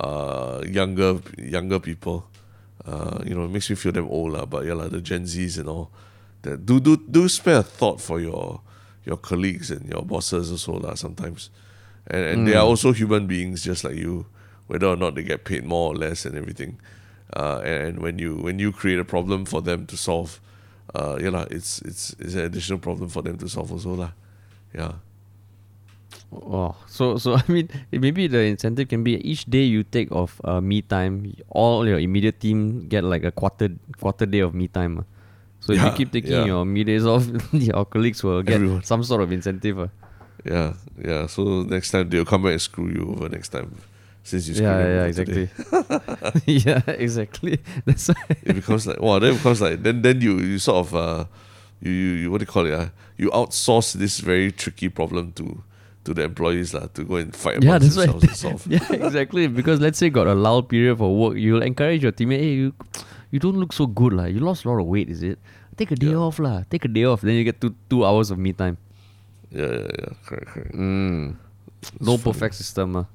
uh younger younger people. Uh, you know, it makes me feel them old, lah, but yeah, like the Gen Zs and all. That do do do spare a thought for your your colleagues and your bosses also lah sometimes. And and they are also human beings just like you, whether or not they get paid more or less and everything. Uh, and, and when you when you create a problem for them to solve, uh, yeah, lah, it's it's it's an additional problem for them to solve also lah. Yeah. Oh, so so I mean, maybe the incentive can be each day you take of uh, me time, all your immediate team get like a quarter quarter day of me time. So if you keep taking your me days off, your colleagues will get Everyone. some sort of incentive. ah. Yeah, yeah. So next time they'll come back and screw you over next time, since you screwed Yeah, yeah, exactly. yeah, exactly. That's why. It becomes like wow. Then it becomes like then then you you sort of uh, you you, you what do you call it? Uh, you outsource this very tricky problem to to the employees lah to go and fight Yeah, amongst that's why. themselves and solve. yeah, exactly. Because let's say got a lull period for work, you'll encourage your teammate. Hey, you, you don't look so good, lah. You lost a lot of weight, is it? Take a day Yeah. off, lah. Take a day off. Then you get two two hours of me time. Yeah, yeah, yeah. Correct, correct. Mm. No funny. perfect system. ah.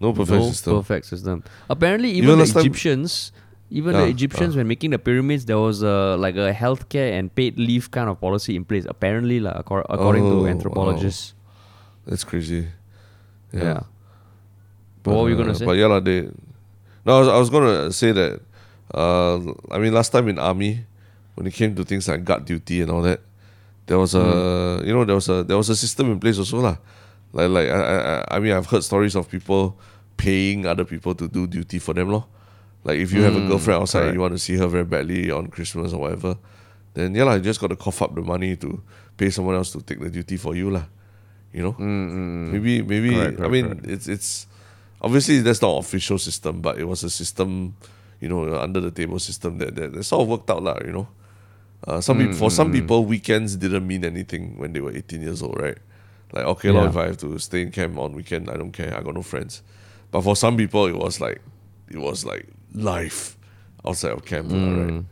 No perfect no system. perfect system. Apparently, Even even, the Egyptians, even the Ah, Egyptians, when making the pyramids, there was a like a healthcare and paid leave kind of policy in place. Apparently, accor- according Oh, to anthropologists. That's crazy. Yeah. But what were you gonna uh, say? But yeah, lah, they. No, I was, I was gonna say that. Uh, I mean, last time in army, when it came to things like guard duty and all that, there was a Mm. you know there was a there was a system in place also lah. Like like I, I I- mean I've heard stories of people paying other people to do duty for them lor. Like if you have a Mm, girlfriend outside and you want to see her very badly on Christmas or whatever, then yeah lah, you just got to cough up the money to pay someone else to take the duty for you lah. You know. Mm, Maybe maybe Correct, I mean correct. it's it's obviously that's not official system, but it was a system, you know, under the table system that that, that sort of worked out lah, you know. Uh, some Mm, for some people weekends didn't mean anything when they were 18 years old, right? Like okay, Yeah. if I have to stay in camp on weekend, I don't care. I got no friends. But for some people, it was like it was like life outside of camp, lah, right?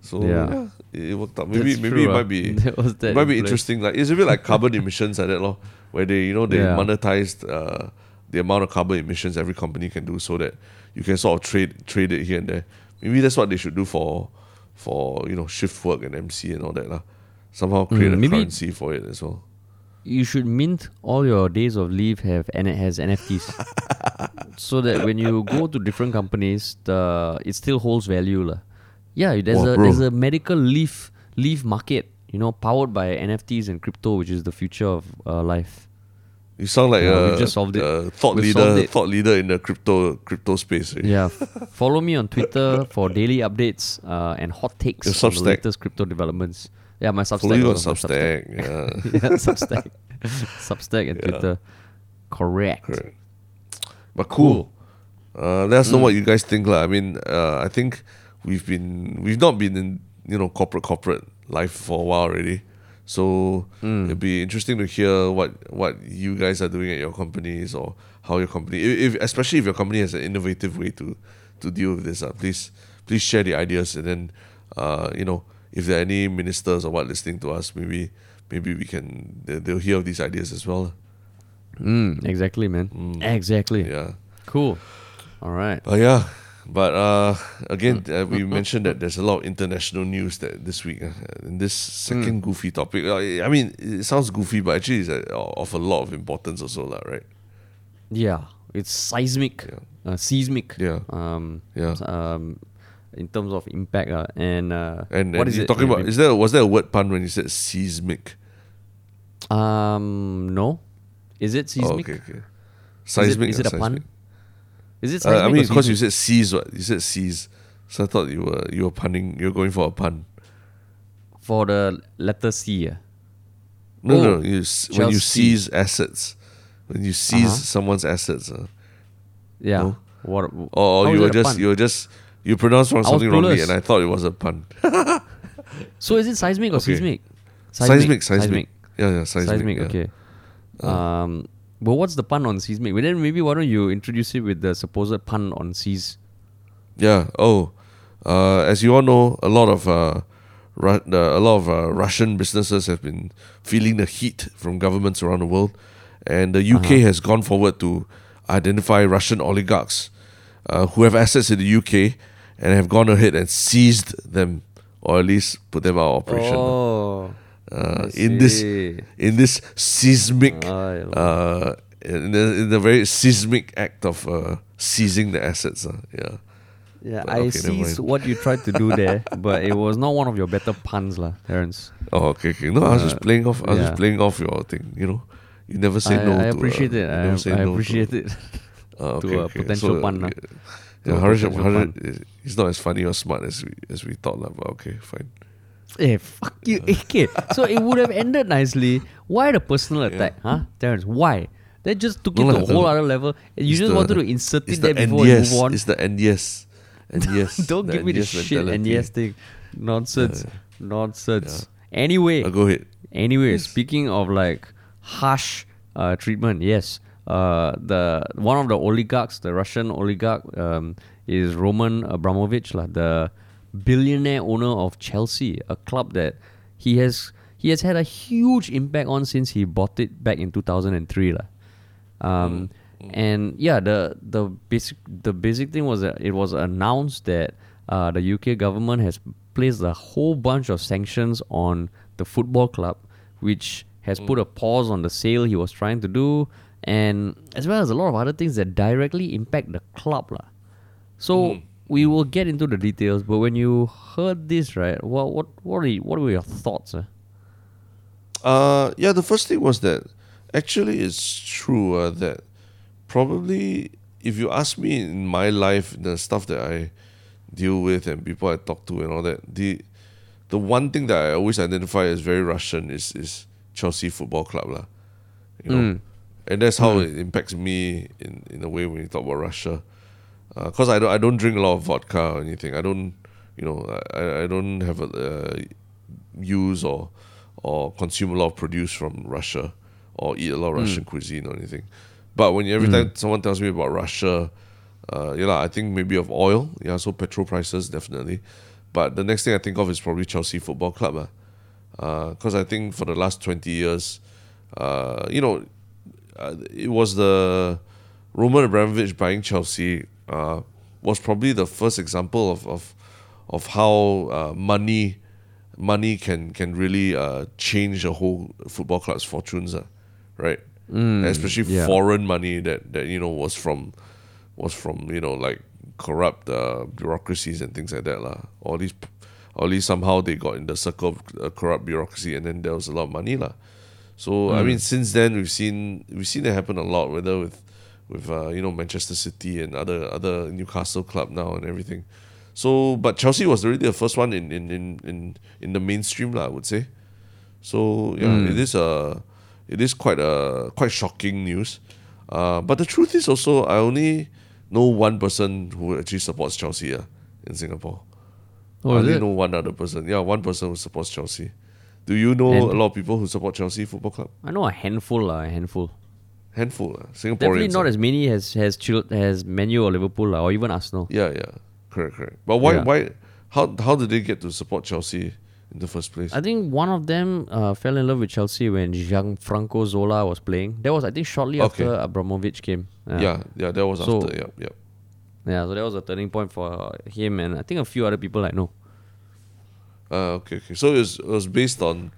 So Mm. Yeah. yeah, it, worked out. Maybe That's maybe true, it ah. might be that it might be place. interesting. Like it's a bit like carbon emissions like that, lor, where they you know they Yeah. monetized uh, the amount of carbon emissions every company can do, so that you can sort of trade trade it here and there. Maybe that's what they should do for for you know shift work and MC and all that lah. Somehow create Mm, a currency for it as well. you should mint all your days of leave have and it has NFTs, so that when you go to different companies, the it still holds value, lah. Yeah, there's Wow, a bro. there's a medical leave leave market, you know, powered by NFTs and crypto, which is the future of uh, life. You sound like Yeah, a, just solved it. a thought We've leader, thought leader in the crypto crypto space. eh? Yeah, follow me on Twitter for daily updates uh, and hot takes Your on the latest crypto developments. Yeah, my Substack. Follow you on also, my Substack. Yeah. yeah, Substack, Substack and Yeah. Twitter. Correct. Correct. But cool. Uh, let us Mm. know what you guys think, lah. I mean, uh, I think we've been we've not been in you know corporate corporate life for a while already, so Mm. it'd be interesting to hear what what you guys are doing at your companies or how your company, if, if especially if your company has an innovative way to to deal with this. Uh, please please share the ideas and then uh, you know if there are any ministers or what listening to us, maybe maybe we can they, they'll hear of these ideas as well. Mm, exactly, man. Exactly. Yeah. Cool. All right. Uh, yeah, but uh, again, Mm. uh, we mentioned that there's a lot of international news that this week. Uh, in this second Mm. goofy topic, uh, I mean, it sounds goofy, but actually, it's uh, of a lot of importance also, lah, right? Yeah, it's seismic, uh, seismic. Yeah. Um, Yeah. Um, in terms of impact, uh, and uh, And, and is you're it? talking about? Is there was there a word pun when you said seismic? Um, no. Is it Oh, seismic? okay, okay. Seismic. is or it a pun? Seismic? Is it Uh. I mean, because you said seas, what? You said seas, so I thought you were you were punning. You were going for a pun. for the letter C. No, Oh, no. You, when you seize assets, when you seize Uh-huh. someone's assets, uh, Yeah. No? What? Or, or you were just pun? you were just you pronounced wrong something wrongly, and I thought it was a pun. So is it seismic or Okay. seismic? seismic, seismic. Yeah, yeah, seismic. Seismic. yeah. Okay. Uh. Um. But what's the pun on seismic? Well, then maybe why don't you introduce it with the supposed pun on seas? Yeah. Oh, uh, as you all know, a lot of uh, Ru- the, a lot of uh, Russian businesses have been feeling the heat from governments around the world, and the UK Uh-huh. has gone forward to identify Russian oligarchs uh, who have assets in the UK and have gone ahead and seized them, or at least put them out of operation. Oh. Uh, in this in this seismic Ah, uh, in the, in the very seismic act of uh, seizing the assets. Uh, yeah. Yeah, But I okay, see never s- mind. what you tried to do there, but it was not one of your better puns, lah, Terence. Oh, okay, okay. No, I was just Uh, playing off. I was yeah. just playing off your thing. You know, you never say I, no. I to, appreciate uh, it. I, I no to- appreciate it. Uh, to a okay. potential So, pun, uh, To Yeah, Harish, potential Harish, he's not as funny or smart as we as we thought, lah. But okay, fine. Eh, fuck you. Okay, so it would have ended nicely. Why the personal attack, huh, Terence? Why? That just took No it to lah, a whole the- other level. And you just the- wanted to insert it the there before we NDS. move on. It's the NDS. NDS. Don't the give me the NDS shit yes thing. Nonsense. Nonsense. Anyway, Uh, go ahead. Anyway, Yes. speaking of like harsh uh, treatment, yes, uh, the one of the oligarchs, the Russian oligarch, um, is Roman Abramovich, lah, the billionaire owner of Chelsea, a club that he has he has had a huge impact on since he bought it back in two thousand and three, lah. Um, And yeah, the the basic the basic thing was that it was announced that uh, the UK government has placed a whole bunch of sanctions on the football club, which has put a pause on the sale he was trying to do, and as well as a lot of other things that directly impact the club, lah. So we will get into the details, but when you heard this, right, what what what are you, what were your thoughts? Uh? Uh, yeah, the first thing was that actually it's true uh, that probably if you ask me in my life, the stuff that I deal with and people I talk to and all that, the the one thing that I always identify as very Russian is is Chelsea Football Club, lah. You know, Mm. and that's how it impacts me in in a way when you talk about Russia. Because I don't I don't drink a lot of vodka or anything. I don't you know I, I don't have a uh, use or or consume a lot of produce from Russia or eat a lot of Russian cuisine or anything. But when you, every time someone tells me about Russia, uh, yeah, I think maybe of oil. Yeah, so petrol prices definitely. But the next thing I think of is probably Chelsea Football Club. Because I think for the last 20 years, uh, you know, uh, it was the Roman Abramovich buying Chelsea uh, was probably the first example of of, of how uh, money money can can really uh, change a whole football club's fortunes, uh, right? Especially yeah. foreign money that that you know was from was from you know like corrupt uh, bureaucracies and things like that lah. All these, all these somehow they got in the circle of uh, corrupt bureaucracy, and then there was a lot of money lah. So I mean, since then we've seen we've seen it happen a lot, whether with with uh, you know Manchester City and other other Newcastle club now and everything. So, but Chelsea was already the first one in in in in, in the mainstream lah. I would say. So yeah, it is a it is quite a quite shocking news. Uh, but the truth is also I only know one person who actually supports Chelsea uh, in Singapore. Oh, I only it? know one other person. Yeah, one person who supports Chelsea. Do you know And- a lot of people who support Chelsea Football Club? I know a handful, lah, a handful. Handful, uh, Singaporeans. Definitely not uh. as many as has has Man U or Liverpool lah, or even Arsenal. Yeah, yeah, correct, correct. But why, Yeah. why, how, how did they get to support Chelsea in the first place? I think one of them uh, fell in love with Chelsea when Gianfranco Zola was playing. That was I think shortly Okay. after Abramovich came. yeah, yeah, that was So- after. Yeah, yeah. yeah. So that was a turning point for him and I think a few other people I know. Uh, okay, okay. So it was, it was based on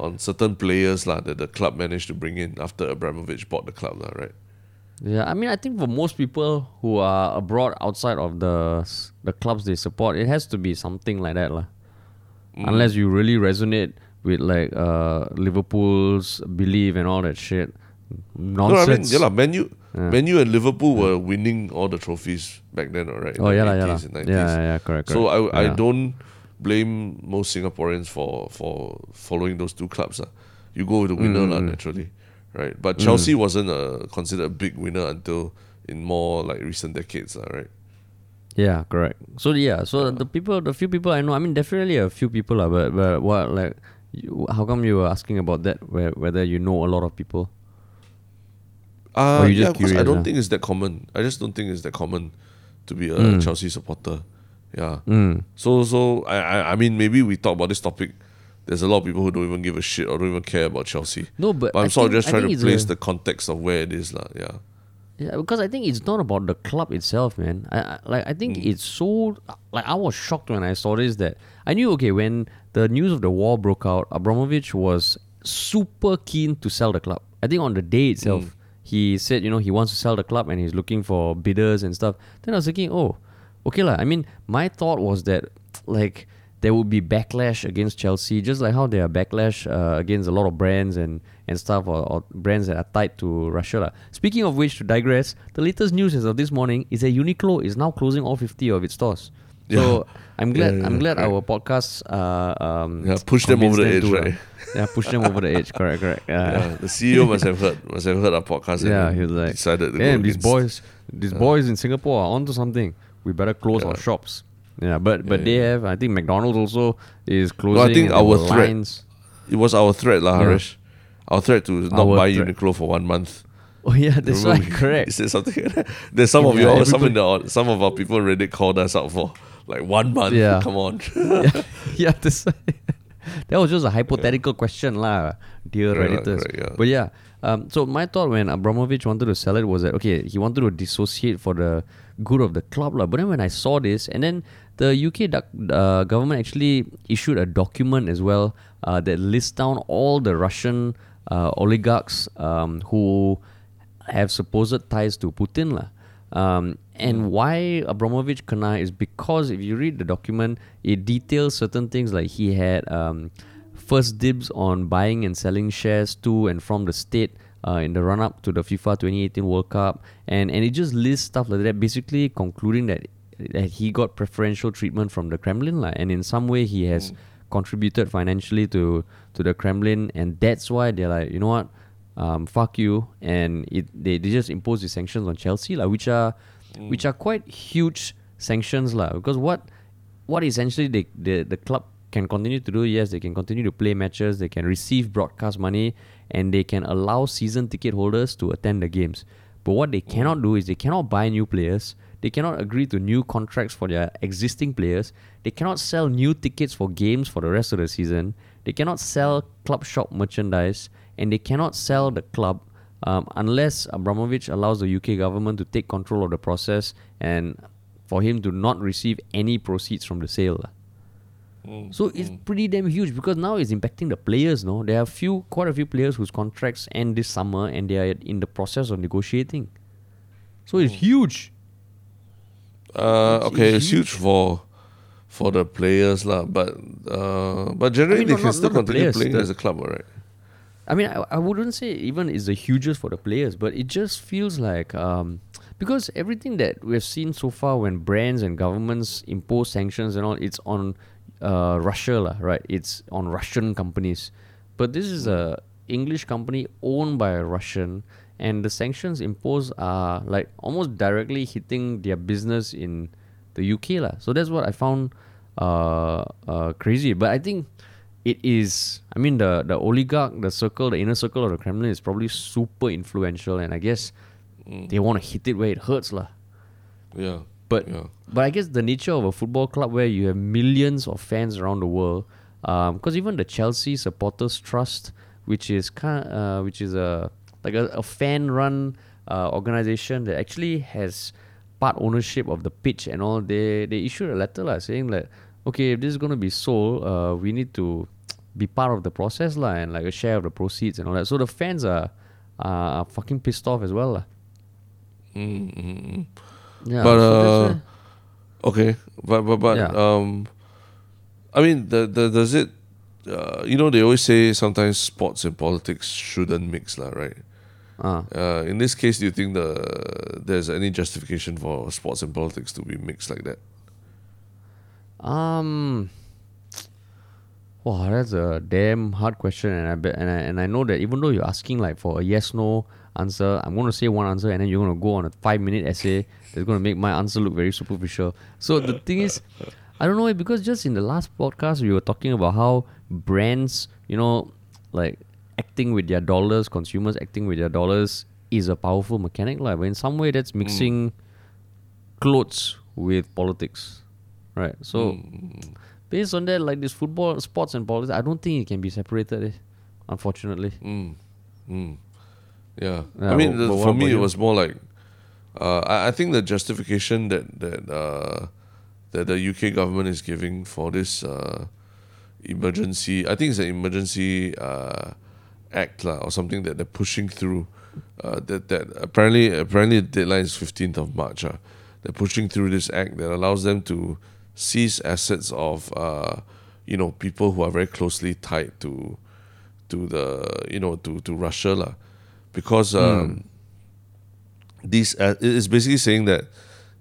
on certain players lah that the club managed to bring in after Abramovich bought the club, lah, right? Yeah, I mean, I think for most people who are abroad outside of the the clubs they support, it has to be something like that, lah. Mm. Unless you really resonate with like uh, Liverpool's belief and all that shit. No, I mean, yeah, lah, Man U, Yeah. Man U and Liverpool were winning all the trophies back then, alright? oh yeah, lah, yeah, lah. 80s and 90s. yeah, yeah, yeah, correct. So I, correct. I Yeah. don't blame most Singaporeans for for following those two clubs. Uh. You go with the winner Mm, naturally, right? But Chelsea wasn't a, considered a big winner until in more like recent decades, lah, right? Yeah, correct. So yeah, so the people, the few people I know, I mean, definitely a few people, lah. But but what like, you, how come you were asking about that? Where whether you know a lot of people? Uh, yeah, because I don't ah? think it's that common. I just don't think it's that common to be a Mm. Chelsea supporter. Yeah. Mm. So so I, I I mean maybe we talk about this topic. There's a lot of people who don't even give a shit or don't even care about Chelsea. No, but, But I'm sort of just I trying to place a- the context of where it is, lah. Yeah. Yeah, because I think it's not about the club itself, man. I, I like I think it's so like I was shocked when I saw this that I knew okay when the news of the war broke out, Abramovich was super keen to sell the club. I think on the day itself, he said you know he wants to sell the club and he's looking for bidders and stuff. Then I was thinking, oh, okay lah. I mean, my thought was that like there would be backlash against Chelsea, just like how there are backlash uh, against a lot of brands and, and stuff, or, or brands that are tied to Russia. lah. Speaking of which, to digress, the latest news as of this morning is that Uniqlo is now closing all 50 of its stores. So I'm glad Yeah, yeah, I'm glad our podcast uh, um, Yeah, push them over the them edge, to, uh, right? yeah, push them over the edge. Correct, correct. Uh, Yeah, the CEO must have heard must have heard our podcast. yeah, and he was like, decided to "Damn, go these against- boys, these boys in Singapore are onto something. We better close our shops." Yeah, but but Yeah, they yeah. have. I think McDonald's also is closing. think and there our threat- lines. It was our threat, lah, Yeah. Harish. Our threat to not Our buy threat. Uniqlo for one month. Oh yeah, that's Remember right. we- Correct. Said something. like. There's some of Yeah, your some in the some of our people Reddit called us out for like one month. Yeah. Come on. yeah, yeah, that's that was just a hypothetical question, lah, dear Correct lah, Redditors. correct, yeah. But yeah, um, so my thought when Abramovich wanted to sell it was that okay, he wanted to dissociate for the good of the club, lah. But then when I saw this, and then the UK uh, government actually issued a document as well uh, that lists down all the Russian uh, oligarchs um, who have supposed ties to Putin, lah. Um, and why Abramovich kena is because if you read the document, it details certain things like he had um, first dibs on buying and selling shares to and from the state uh, in the run up to the FIFA 2018 World Cup, and and it just lists stuff like that, basically concluding that that he got preferential treatment from the Kremlin, lah, and in some way he has contributed financially to to the Kremlin, and that's why they're like, you know what, um, fuck you, and it they, they just impose the sanctions on Chelsea, lah, which are which are quite huge sanctions, lah, because what what essentially they, the the club can continue to do, yes, they can continue to play matches, they can receive broadcast money, and they can allow season ticket holders to attend the games. But what they cannot do is they cannot buy new players. They cannot agree to new contracts for their existing players. They cannot sell new tickets for games for the rest of the season. They cannot sell club shop merchandise, and they cannot sell the club um, unless Abramovich allows the UK government to take control of the process and for him to not receive any proceeds from the sale. Lah. So it's pretty damn huge because now it's impacting the players. No, there are few, quite a few players whose contracts end this summer, and they are in the process of negotiating. So it's huge. Uh, It's- okay, it's it's huge for for the players lah, but uh, but generally mean, they not- can not- still not continue players, playing the- as a club, right? I mean, I, I wouldn't say even it's the hugest for the players, but it just feels like um, because everything that we've seen so far when brands and governments impose sanctions and all, it's on uh, Russia, lah, right? It's on Russian companies. But this is a English company owned by a Russian, and the sanctions imposed are like almost directly hitting their business in the UK, lah. So that's what I found uh, uh, crazy. But I think it is I mean the the oligarch, the circle, the inner circle of the Kremlin is probably super influential and I guess they want to hit it where it hurts lah. Yeah. But Yeah. but I guess the nature of a football club where you have millions of fans around the world, because even the Chelsea Supporters Trust, which is kind uh, which is a like a, a fan run uh, organization that actually has part ownership of the pitch and all, they they issued a letter lah saying that okay if this is gonna be sold, uh, we need to be part of the process lah and like a share of the proceeds and all that. So the fans are are fucking pissed off as well lah. Mm, mm, mm. Yeah, But, so uh, Okay, but but but Yeah. um, I mean, the, the does it? Uh, you know, they always say sometimes sports and politics shouldn't mix, lah, right? uh, Uh, in this case, do you think the there's any justification for sports and politics to be mixed like that? Um, Wow, that's a damn hard question, and I bet, and I, and I know that even though you're asking like for a yes no answer, I'm going to say one answer, and then you're going to go on a five minute essay that's going to make my answer look very superficial. So the thing is, I don't know it because just in the last podcast we were talking about how brands, you know, like acting with their dollars, consumers acting with their dollars is a powerful mechanic, like. But in some way, that's mixing clothes with politics, right? So based on that, like this football, sports, and politics, I don't think it can be separated. Eh, unfortunately, Mm. Yeah. Yeah, I mean, but- the- for me, it was more like, uh, I, I think the justification that that uh, that the UK government is giving for this uh, emergency, I think it's an emergency uh, act lah, or something that they're pushing through. Uh, that that apparently apparently the deadline is fifteenth of March. Uh. They're pushing through this act that allows them to seize assets of uh, you know people who are very closely tied to to the you know to to Russia lah, because um, these uh, it is basically saying that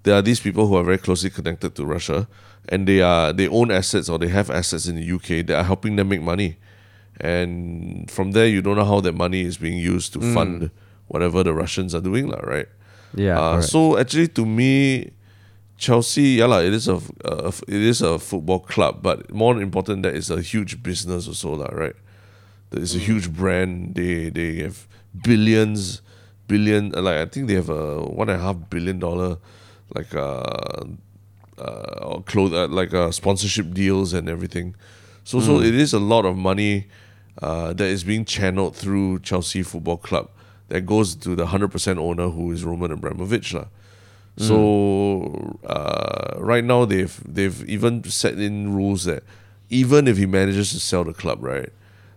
there are these people who are very closely connected to Russia, and they are they own assets or they have assets in the UK that are helping them make money, and from there you don't know how that money is being used to fund whatever the Russians are doing lah, right? yeah. Uh, so actually, to me, Chelsea, yeah, lah, it is a, uh, it is a football club, but more important that it's a huge business also, lah, right? It's a huge brand. They they have billions, billion. Like I think they have a one and a half billion dollar, like uh, uh, clothes, uh, like uh, sponsorship deals and everything. So so it is a lot of money uh, that is being channeled through Chelsea Football Club that goes to the hundred percent owner who is Roman Abramovich lah. So uh, right now they've they've even set in rules that even if he manages to sell the club, right,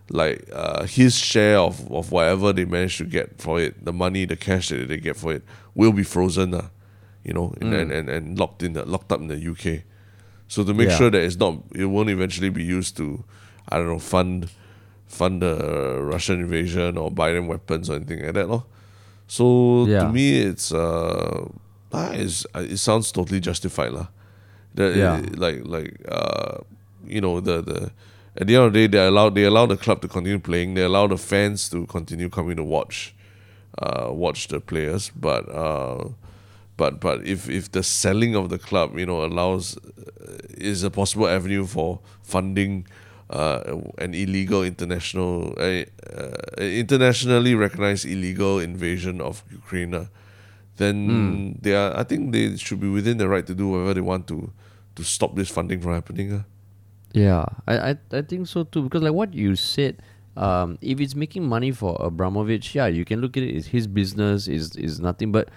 like uh, his share of, of whatever they manage to get for it, the money, the cash that they get for it, will be frozen, uh, you know, and, and, and, and locked in the, locked up in the UK. So to make Yeah. sure that it's not, it won't eventually be used to, I don't know, fund fund the Russian invasion or buy them weapons or anything like that, lor. So Yeah. to me, it's uh, ah, it's, uh, it sounds totally justified, lah. Yeah. like like uh, you know the the at the end of the day they allow they allow the club to continue playing. They allow the fans to continue coming to watch, uh, watch the players. But uh, but but if if the selling of the club you know allows uh, is a possible avenue for funding uh, an illegal international uh, uh, internationally recognized illegal invasion of Ukraine, uh, then they are I think they should be within the right to do whatever they want to to stop this funding from happening. Yeah, I, I I think so too because like what you said, um, if it's making money for Abramovich, yeah, you can look at it. It's his business is is nothing but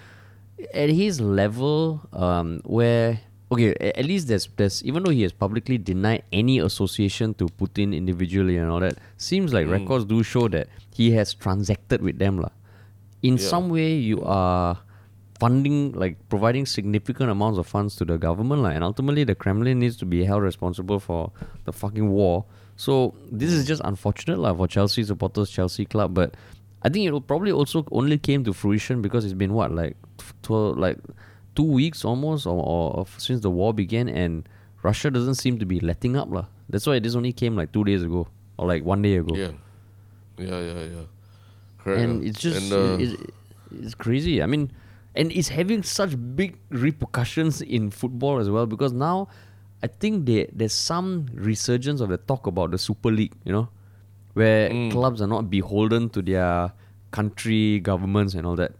at his level, um, where okay, at least there's there's even though he has publicly denied any association to Putin individually and all that, seems like records do show that he has transacted with them lah. In Yeah. some way, you are funding like providing significant amounts of funds to the government like, and ultimately the kremlin needs to be held responsible for the fucking war so this is just unfortunate like, for chelsea supporters chelsea club but i think it will probably also only came to fruition because it's been what like tw- like two weeks almost or, or, or since the war began and russia doesn't seem to be letting up lah. that's why this only came like two days ago or like one day ago Yeah, yeah, yeah, yeah. Correct. and it's just and, uh, it, it- it's crazy. I mean, and it's having such big repercussions in football as well because now I think there there's some resurgence of the talk about the Super League. You know, where Mm. clubs are not beholden to their country governments and all that,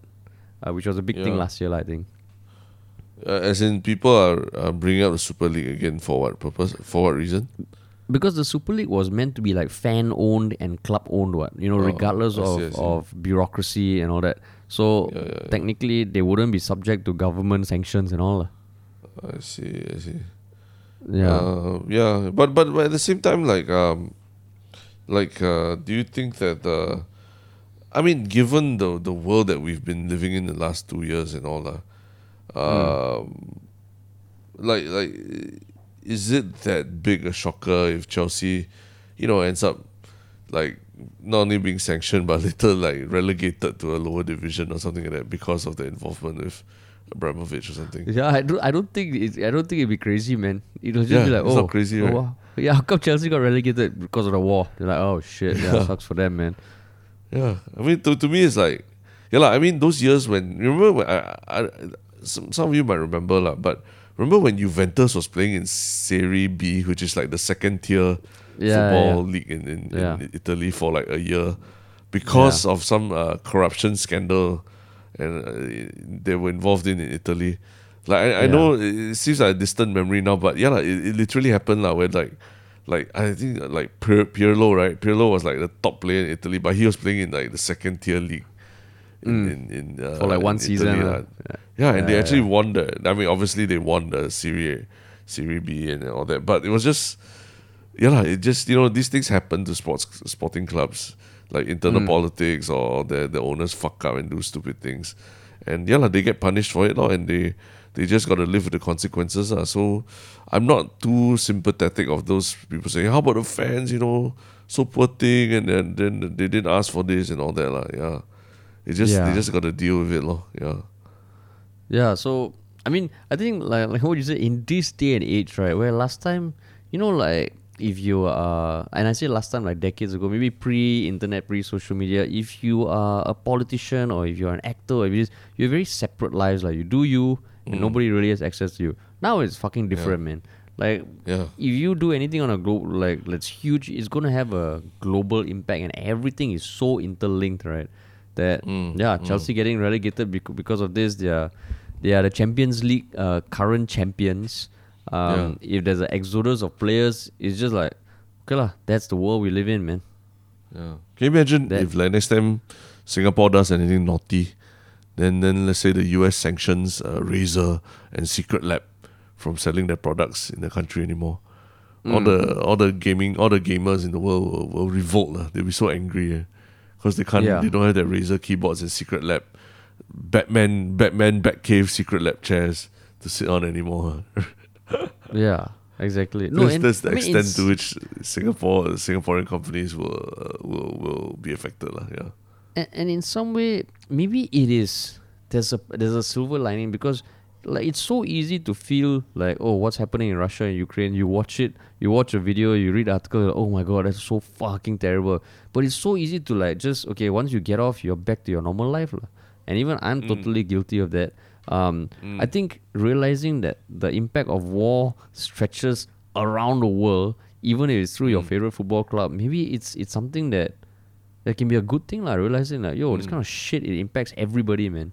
uh, which was a big thing last year. I think. uh, as in people are uh, bringing up the Super League again for what purpose? For what reason? because the Super League was meant to be like fan owned and club owned, what you know, Oh, regardless I of, see, see. of bureaucracy and all that. So Yeah, yeah, yeah. technically, they wouldn't be subject to government sanctions and all. I see. I see. Yeah. Uh, yeah, but, but but at the same time, like um, like uh, do you think that uh, I mean, given the the world that we've been living in the last two years and all that, um, like like is it that big a shocker if Chelsea, you know, ends up like not only being sanctioned but later like relegated to a lower division or something like that because of the involvement with Abramovich or something? Yeah, I don't. I don't think. It, I don't think it'd be crazy, man. It'll just Yeah, be like, oh, crazy, oh, right? wow. yeah, how come Chelsea got relegated because of the war? They're like, oh shit, yeah, Yeah. sucks for them, man. Yeah, I mean, to, to me, it's like, yeah, like, I mean, those years when you remember when I, I, some some of you might remember lah, but remember when Juventus was playing in Serie B, which is like the second tier Yeah, football yeah. league in, in, Yeah. in Italy for like a year, because of some uh, corruption scandal, and uh, they were involved in in Italy. Like I, I Yeah. know it, seems like a distant memory now, but yeah, like, it, it literally happened lah. Where like, like I think like Pier- Pirlo, right? Pirlo was like the top player in Italy, but he was playing in like the second tier league. In, in, in, uh, Mm. For like one season, Italy, lah. lah. Yeah, and they actually yeah. won the. I mean, obviously they won the Serie Serie B and all that, but it was just yeah, it just you know these things happen to sports sporting clubs, like Mm. internal politics or the the owners fuck up and do stupid things, and yeah, they get punished for it, lah, and they they just got to live with the consequences. lah. So I'm not too sympathetic of those people saying, how about the fans, you know, so poor thing, and then then they didn't ask for this and all that, lah. Yeah, it just they just got to deal with it, lor. Yeah. Yeah, so I mean, I think like like what you said in this day and age, right? Where last time, you know, like if you are, and I say last time like decades ago, maybe pre-internet, pre-social media, if you are a politician or if you're an actor, or if you just, you have very separate lives. Like you do you, and nobody really has access to you. Now it's fucking different, man. Like Yeah. if you do anything on a globe like that's huge, it's gonna have a global impact, and everything is so interlinked, right? That Mm, yeah, Chelsea getting relegated bec- because of this. They are they are the Champions League uh, current champions. Um, If there's an exodus of players, it's just like okay lah. That's the world we live in, man. Yeah. Can you imagine That- if like next time Singapore does anything naughty, then then let's say the US sanctions uh, Razer and Secretlab from selling their products in the country anymore. All the all the gaming all the gamers in the world will, will revolt. lah. They'll be so angry because they can't Yeah. they don't have their Razer keyboards and Secretlab, Batman Batman Batcave Secretlab chairs to sit on anymore. Yeah, exactly. No, that's, that's the I extent it's- to which Singapore Singaporean companies will uh, will will be affected. lah. Yeah. and, and in some way maybe it is there's a there's a silver lining because like it's so easy to feel like oh what's happening in Russia and Ukraine you watch it you watch a video you read article like, oh my god that's so fucking terrible but it's so easy to like just okay once you get off you're back to your normal life and even I'm totally guilty of that um I think realizing that the impact of war stretches around the world even if it's through your favorite football club maybe it's it's something that that can be a good thing, like realizing like, yo, this kind of shit it impacts everybody, man.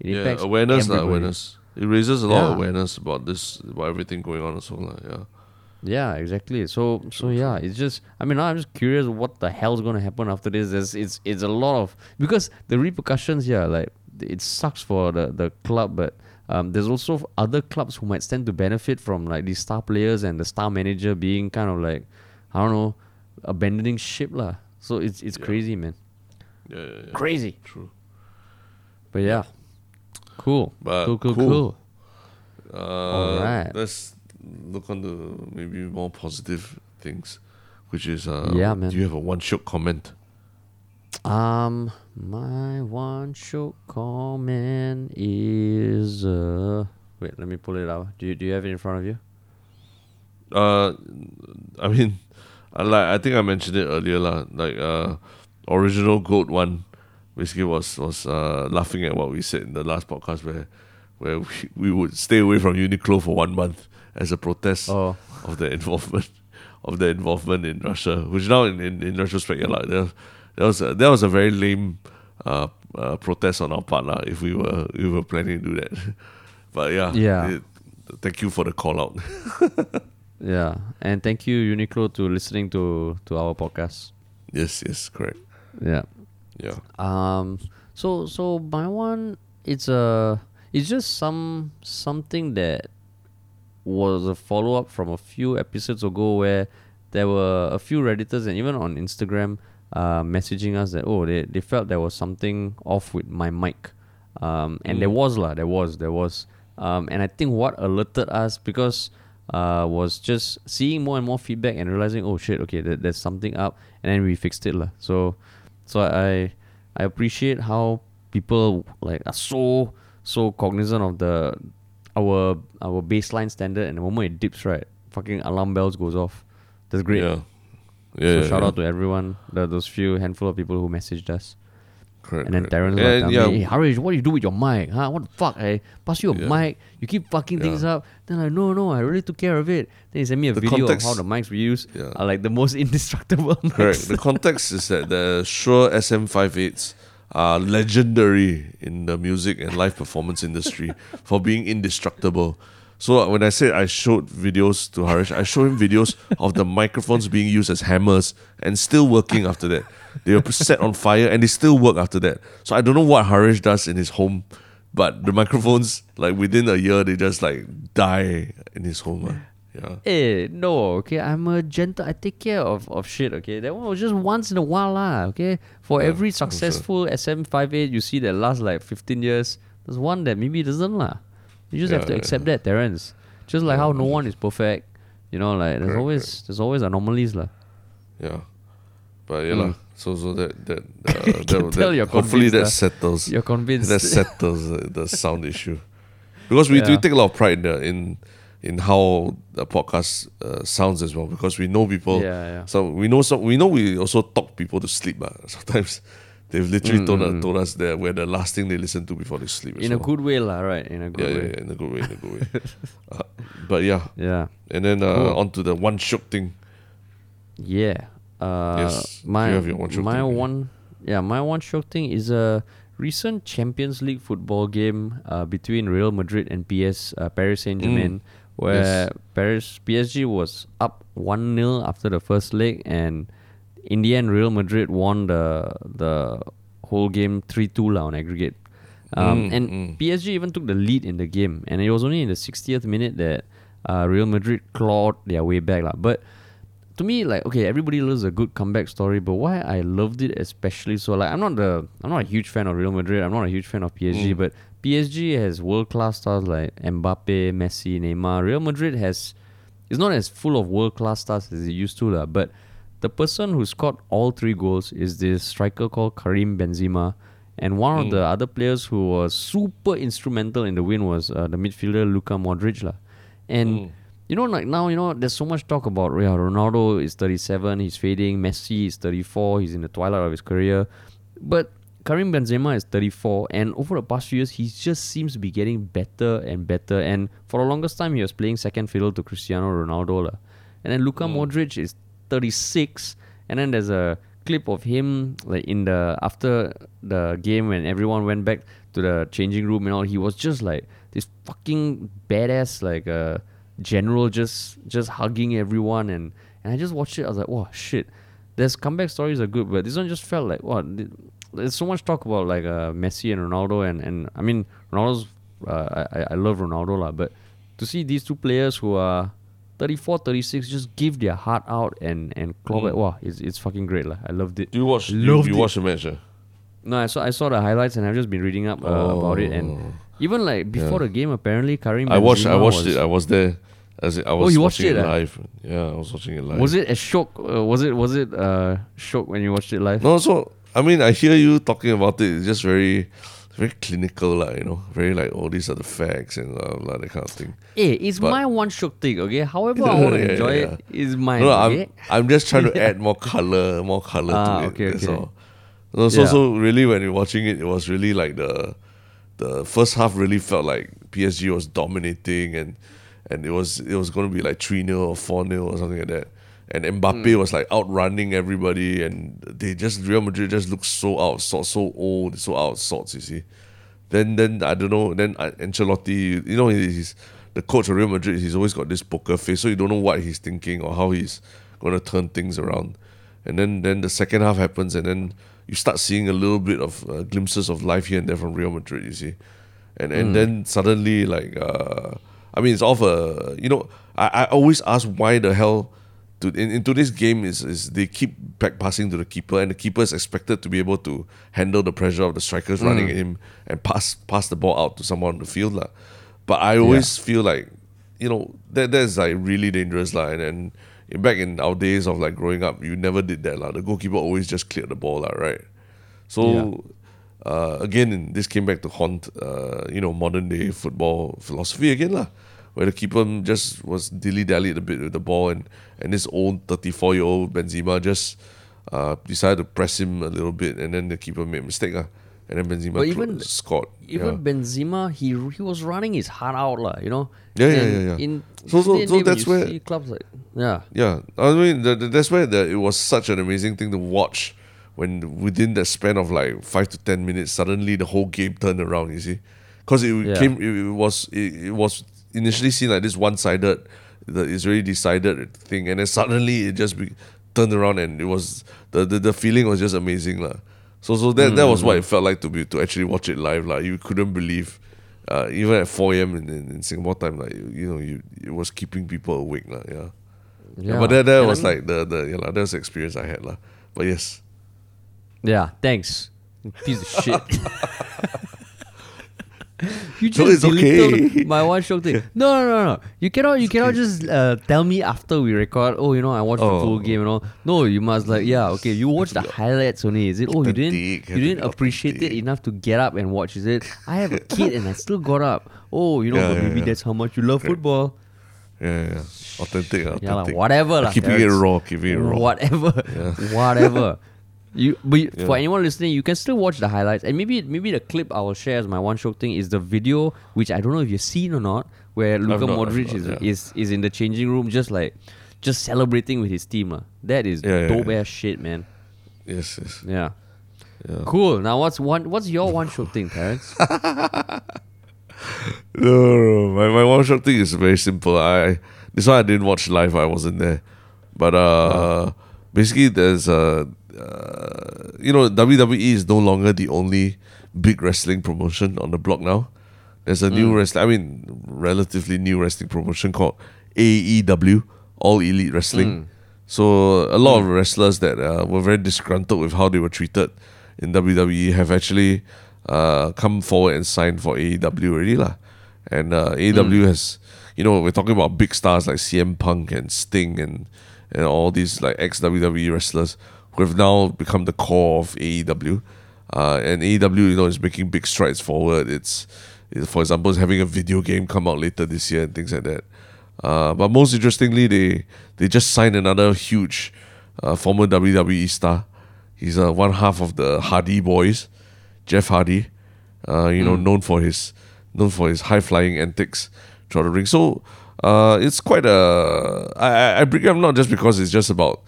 It Mm. yeah, impacts awareness, lah, everybody. awareness. It raises a lot of awareness about this, about everything going on as well. lah. Yeah. Yeah, exactly. So so yeah, it's just I mean I'm just curious what the hell's gonna happen after this. There's, it's it's a lot of because the repercussions, yeah, like it sucks for the, the club, but um, there's also other clubs who might stand to benefit from like these star players and the star manager being kind of like I don't know, abandoning ship lah. So it's it's crazy, man. Yeah, yeah, yeah. Crazy. True. But yeah. Cool. But cool, cool, cool. cool. Uh, Alright. Let's look on the maybe more positive things, which is uh, Yeah, man. Do you have a one shot comment? Um, my one short comment is uh. Wait, let me pull it out. Do you, do you have it in front of you? Uh, I mean, I like I think I mentioned it earlier lah. Like uh, original goat one, basically was was uh laughing at what we said in the last podcast where where we, we would stay away from Uniqlo for one month as a protest Oh. of the involvement of the involvement in Russia, which now in in, in retrospect, yeah, like that, that was a, that was a very lame uh, uh protest on our part lah. If we were we were planning to do that, but yeah, Yeah. it- thank you for the call out. Yeah, and thank you Uniqlo to listening to to our podcast. yes, yes, correct. Yeah. Yeah. Um. So so my one, it's a it's just some something that was a follow up from a few episodes ago where there were a few redditors and even on Instagram uh, messaging us that oh they, they felt there was something off with my mic. Um, and there was lah, there was, there was. Um, and I think what alerted us because uh, was just seeing more and more feedback and realizing oh shit okay there, there's something up and then we fixed it lah. So so I I appreciate how people like are so so cognizant of the our our baseline standard and the moment it dips right, fucking alarm bells goes off. That's great. Yeah. Yeah. so yeah, shout yeah. out to everyone, the, those few handful of people who messaged us. Correct. And then correct. Terence was like, yeah, hey, Harish, what do you do with your mic? Huh? What the fuck? I pass you a Yeah. mic. You keep fucking things up. Then I no, no, I really took care of it. Then he sent me a The video context- of how the mics we use Yeah. are like the most indestructible. Correct. The context is that the Shure SM58s are legendary in the music and live performance industry for being indestructible. So uh, when I said I showed videos to Harish, I showed him videos of the microphones being used as hammers and still working after that. They were set on fire and they still work after that. So I don't know what Harish does in his home, but the microphones, like within a year, they just like die in his home. ah. Yeah. Eh, no, okay. I'm a gentle. I take care of, of shit, okay. That one was just once in a while, lah, okay. For Yeah, every I'm sure. successful SM58 you see that lasts like 15 years, there's one that maybe doesn't, lah. You just have Yeah, to yeah, accept that, Terence. Just like Yeah, how no one is perfect, you know. Like there's Correct, always there's always anomalies, lah. Yeah. But yeah, Mm. lah. so so that that uh, that, that, hopefully that settles You're convinced. that settles the sound issue because we, we take a lot of pride in the, in in how the podcast uh, sounds as well because we know people. Yeah, yeah. So we know some we know we also talk people to sleep. Uh. Sometimes they've literally told, us, told us that we're the last thing they listen to before they sleep. Mm, in a good way, lah. Right? In a good yeah, way. yeah, yeah, in a good way, in a good way. uh, but yeah, Yeah. and then uh, Cool. on to the one shook thing. Yeah. Uh, Yes. My you have your one shock my thing? one yeah my one shock thing is a recent Champions League football game uh, between Real Madrid and PS uh, Paris Saint Germain, where Yes. Paris PSG was up one 0 after the first leg, and in the end Real Madrid won the the whole game three two on aggregate. Um, Mm, and mm. PSG even took the lead in the game, and it was only in the 60th minute that uh, Real Madrid clawed their way back. lah. But to me, like okay, everybody loves a good comeback story, but why I loved it especially so, like I'm not the I'm not a huge fan of Real Madrid. I'm not a huge fan of PSG, Mm. but PSG has world class stars like Mbappe, Messi, Neymar. Real Madrid has is not as full of world class stars as it used to, lah. But the person who scored all three goals is this striker called Karim Benzema. And one of Mm. the other players who was super instrumental in the win was uh, the midfielder Luka Modric. lah. And Mm. you know, like now, you know, there's so much talk about yeah, Ronaldo is 37, he's fading. Messi is 34, he's in the twilight of his career. But Karim Benzema is 34, and over the past few years, he just seems to be getting better and better. And for the longest time, he was playing second fiddle to Cristiano Ronaldo. lah. And then Luka Modric is 36, and then there's a clip of him like in the after the game when everyone went back to the changing room and all. He was just like this fucking badass like uh, general, just just hugging everyone, and and I just watched it. I was like, wow, shit. There's comeback stories are good, but this one just felt like what. There's so much talk about like uh, Messi and Ronaldo, and and I mean Ronaldo's. Uh, I I- I love Ronaldo lah, but to see these two players who are 34, 36 just give their heart out and and claw back. Mm. Wow, it's it's fucking great lah. I loved it. Do you watch? You, Loved you it. watch the match? Uh? No, I saw I saw the highlights and I've just been reading up uh, about it and even like before Yeah. the game apparently Karim I watched. I watched was, it. I was there. As in, I was oh, you watched it, it ah? live. Yeah, I was watching it live. was it a shock? Uh, was it was it uh shock when you watched it live? No, so I mean, I hear you talking about it. It's just very, very clinical, like you know, very like, oh, these are the facts and blah, blah, that kind of thing. Hey, it's But- my one shot thing, okay? However I want to Yeah, enjoy yeah. it is mine, No, okay? I'm, I'm just trying to add more color, more color Ah, to it. okay, that's okay. all. No, so Yeah. so really, when you're watching it, it was really like the, the first half really felt like PSG was dominating and and it was it was going to be like three 0 or four 0 or something like that. And Mbappe Hmm. was like outrunning everybody, and they just Real Madrid just looked so out, so so old, so out of sorts. You see, then then I don't know. Then uh, Ancelotti, you know, he's the coach of Real Madrid. He's always got this poker face, so you don't know what he's thinking or how he's going to turn things around. And then then the second half happens, and then you start seeing a little bit of uh, glimpses of life here and there from Real Madrid. You see, and and then suddenly like uh, I mean, it's off a you know I, I always ask why the hell. To, in, in today's game is, is they keep back passing to the keeper and the keeper is expected to be able to handle the pressure of the strikers running at him and pass pass the ball out to someone on the field lah. But I always feel like you know that that's like really dangerous lah. And then back in our days of like growing up, you never did that lah. The goalkeeper always just cleared the ball lah, right? So uh, again, this came back to haunt uh, you know modern day football philosophy again lah, where the keeper just was dilly dallied a bit with the ball, and and this old 34 year old Benzema just uh, decided to press him a little bit, and then the keeper made a mistake, uh, and then Benzema But even- scored. Even yeah. Benzema, he he was running his heart out, lah. You know. Yeah, yeah, yeah, yeah. In So- so- so that's where- clubs like yeah. Yeah, I mean the, the, that's where the, it was such an amazing thing to watch when within the span of like five to ten minutes, suddenly the whole game turned around. You see, because it Yeah. came, it, it was it, it was initially seen like this one-sided, the Israeli decided thing, and then suddenly it just be, turned around, and it was the the, the feeling was just amazing, lah. So so that that was what it felt like to be to actually watch it live, like you couldn't believe. Uh, even at 4 a.m. In, in, in Singapore time, like you, know, you it was keeping people awake, lah. Yeah. Yeah, but that, that And I was mean- like the the yeah, lah, that was the experience I had lah. But yes, Yeah, thanks. Piece of shit. you So just it's okay. my one show thing. No, no, no, no. You cannot. You cannot just uh, tell me after we record. Oh, you know, I watched the full Oh. game and all. No, you must like, yeah, okay. You watched the highlights only. Is it? Oh, you didn't. You didn't appreciate it enough to get up and watch. Is it? I have a kid and I still got up. Oh, you know, Yeah, but maybe yeah. that's how much you love football. yeah, yeah, yeah. authentic, Yeah, lah, whatever lah. Keeping it raw, keeping it raw. Whatever, whatever. You, but you, Yeah. for anyone listening, you can still watch the highlights, and maybe maybe the clip I will share as my one show thing is the video, which I don't know if you've seen or not, where Luka not, Modric not, is, yeah. is is in the changing room, just like just celebrating with his team. lah. That is Yeah, dope ass shit, man. Yes, yes. Yeah. Yeah. Cool. Now what's one what's your one show thing, parents? No, no. My my one shot thing is very simple. I this one I didn't watch live. I wasn't there, but uh, basically there's uh, uh, you know WWE is no longer the only big wrestling promotion on the block now. There's a new wrestling. I mean, relatively new wrestling promotion called AEW, All Elite Wrestling. So a lot of wrestlers that uh, were very disgruntled with how they were treated in WWE have actually uh, come forward and signed for AEW already lah. And uh, AEW has, you know, we're talking about big stars like CM Punk and Sting and and all these like ex WWE wrestlers who have now become the core of AEW. Uh, and AEW, you know, is making big strides forward. It's, it- for example, is having a video game come out later this year and things like that. Uh, but most interestingly, they they just signed another huge uh, former WWE star. He's uh, one half of the Hardy Boys, Jeff Hardy. Uh, you know, known for his known for his high flying antics throughout the ring. So uh, it's quite a. I I- I bring it up not just because it's just about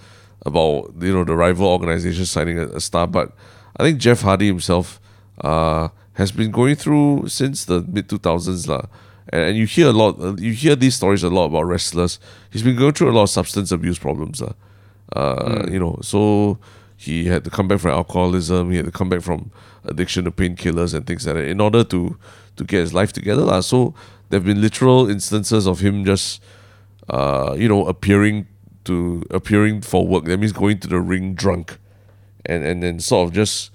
about you know the rival organization signing a, a star, but I think Jeff Hardy himself uh, has been going through since the mid two thousands lah. And, and you hear a lot, uh, you hear these stories a lot about wrestlers. He's been going through a lot of substance abuse problems. Uh, You know, so he had to come back from alcoholism. He had to come back from addiction to painkillers and things like that in order to to get his life together, lah. So there have been literal instances of him just, uh, you know, appearing to appearing for work. That means going to the ring drunk, and and then sort of just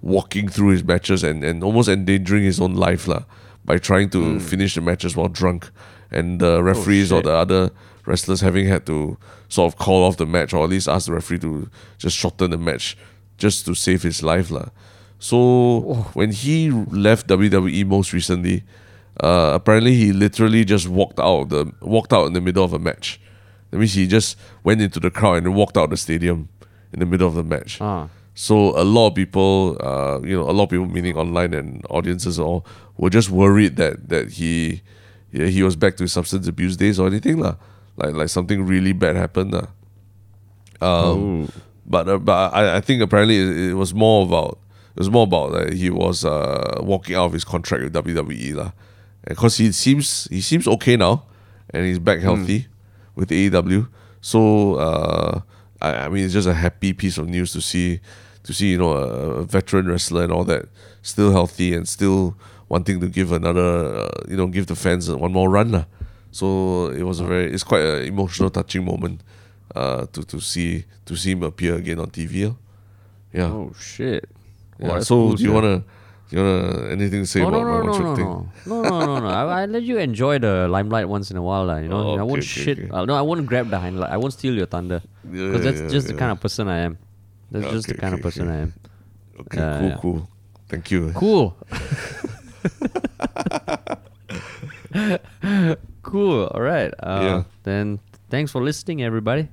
walking through his matches and, and almost endangering his own life lah by trying to finish the matches while drunk, and the referees or the other wrestlers having had to sort of call off the match or at least ask the referee to just shorten the match just to save his life lah. So when he left WWE most recently, uh, apparently he literally just walked out the walked out in the middle of a match. That means he just went into the crowd and walked out of the stadium in the middle of the match. Ah. So a lot of people, uh, you know, a lot of people, meaning online and audiences, all were just worried that that he, yeah, he was back to his substance abuse days or anything lah. Like like something really bad happened lah. Um, but uh, but I, I think apparently it, it was more about it was more about like he was uh, walking out of his contract with WWE lah, because he seems he seems okay now, and he's back healthy with AEW. So uh, I, I mean it's just a happy piece of news to see to see you know a, a veteran wrestler and all that still healthy and still wanting to give another uh, you know give the fans one more run lah. So it was a very it's quite an emotional touching moment uh, to to see to see him appear again on TV. Yeah. Oh shit. yeah. Wow, so cool, do you wanna you wanna anything to say Oh, about no, my no, one no, no, thing? no, no, no, no, no. I, I let you enjoy the limelight once in a while, lah. You know, Oh, I won't okay, shit. okay. Uh, no, I won't grab the highlight. I won't steal your thunder. Yeah, Because that's yeah, just the kind of person I am. That's just the Okay, kind of person okay. I am. Okay, Yeah, cool, yeah. cool. Thank you. Cool. Cool. All right. Uh, Yeah. Then thanks for listening, everybody.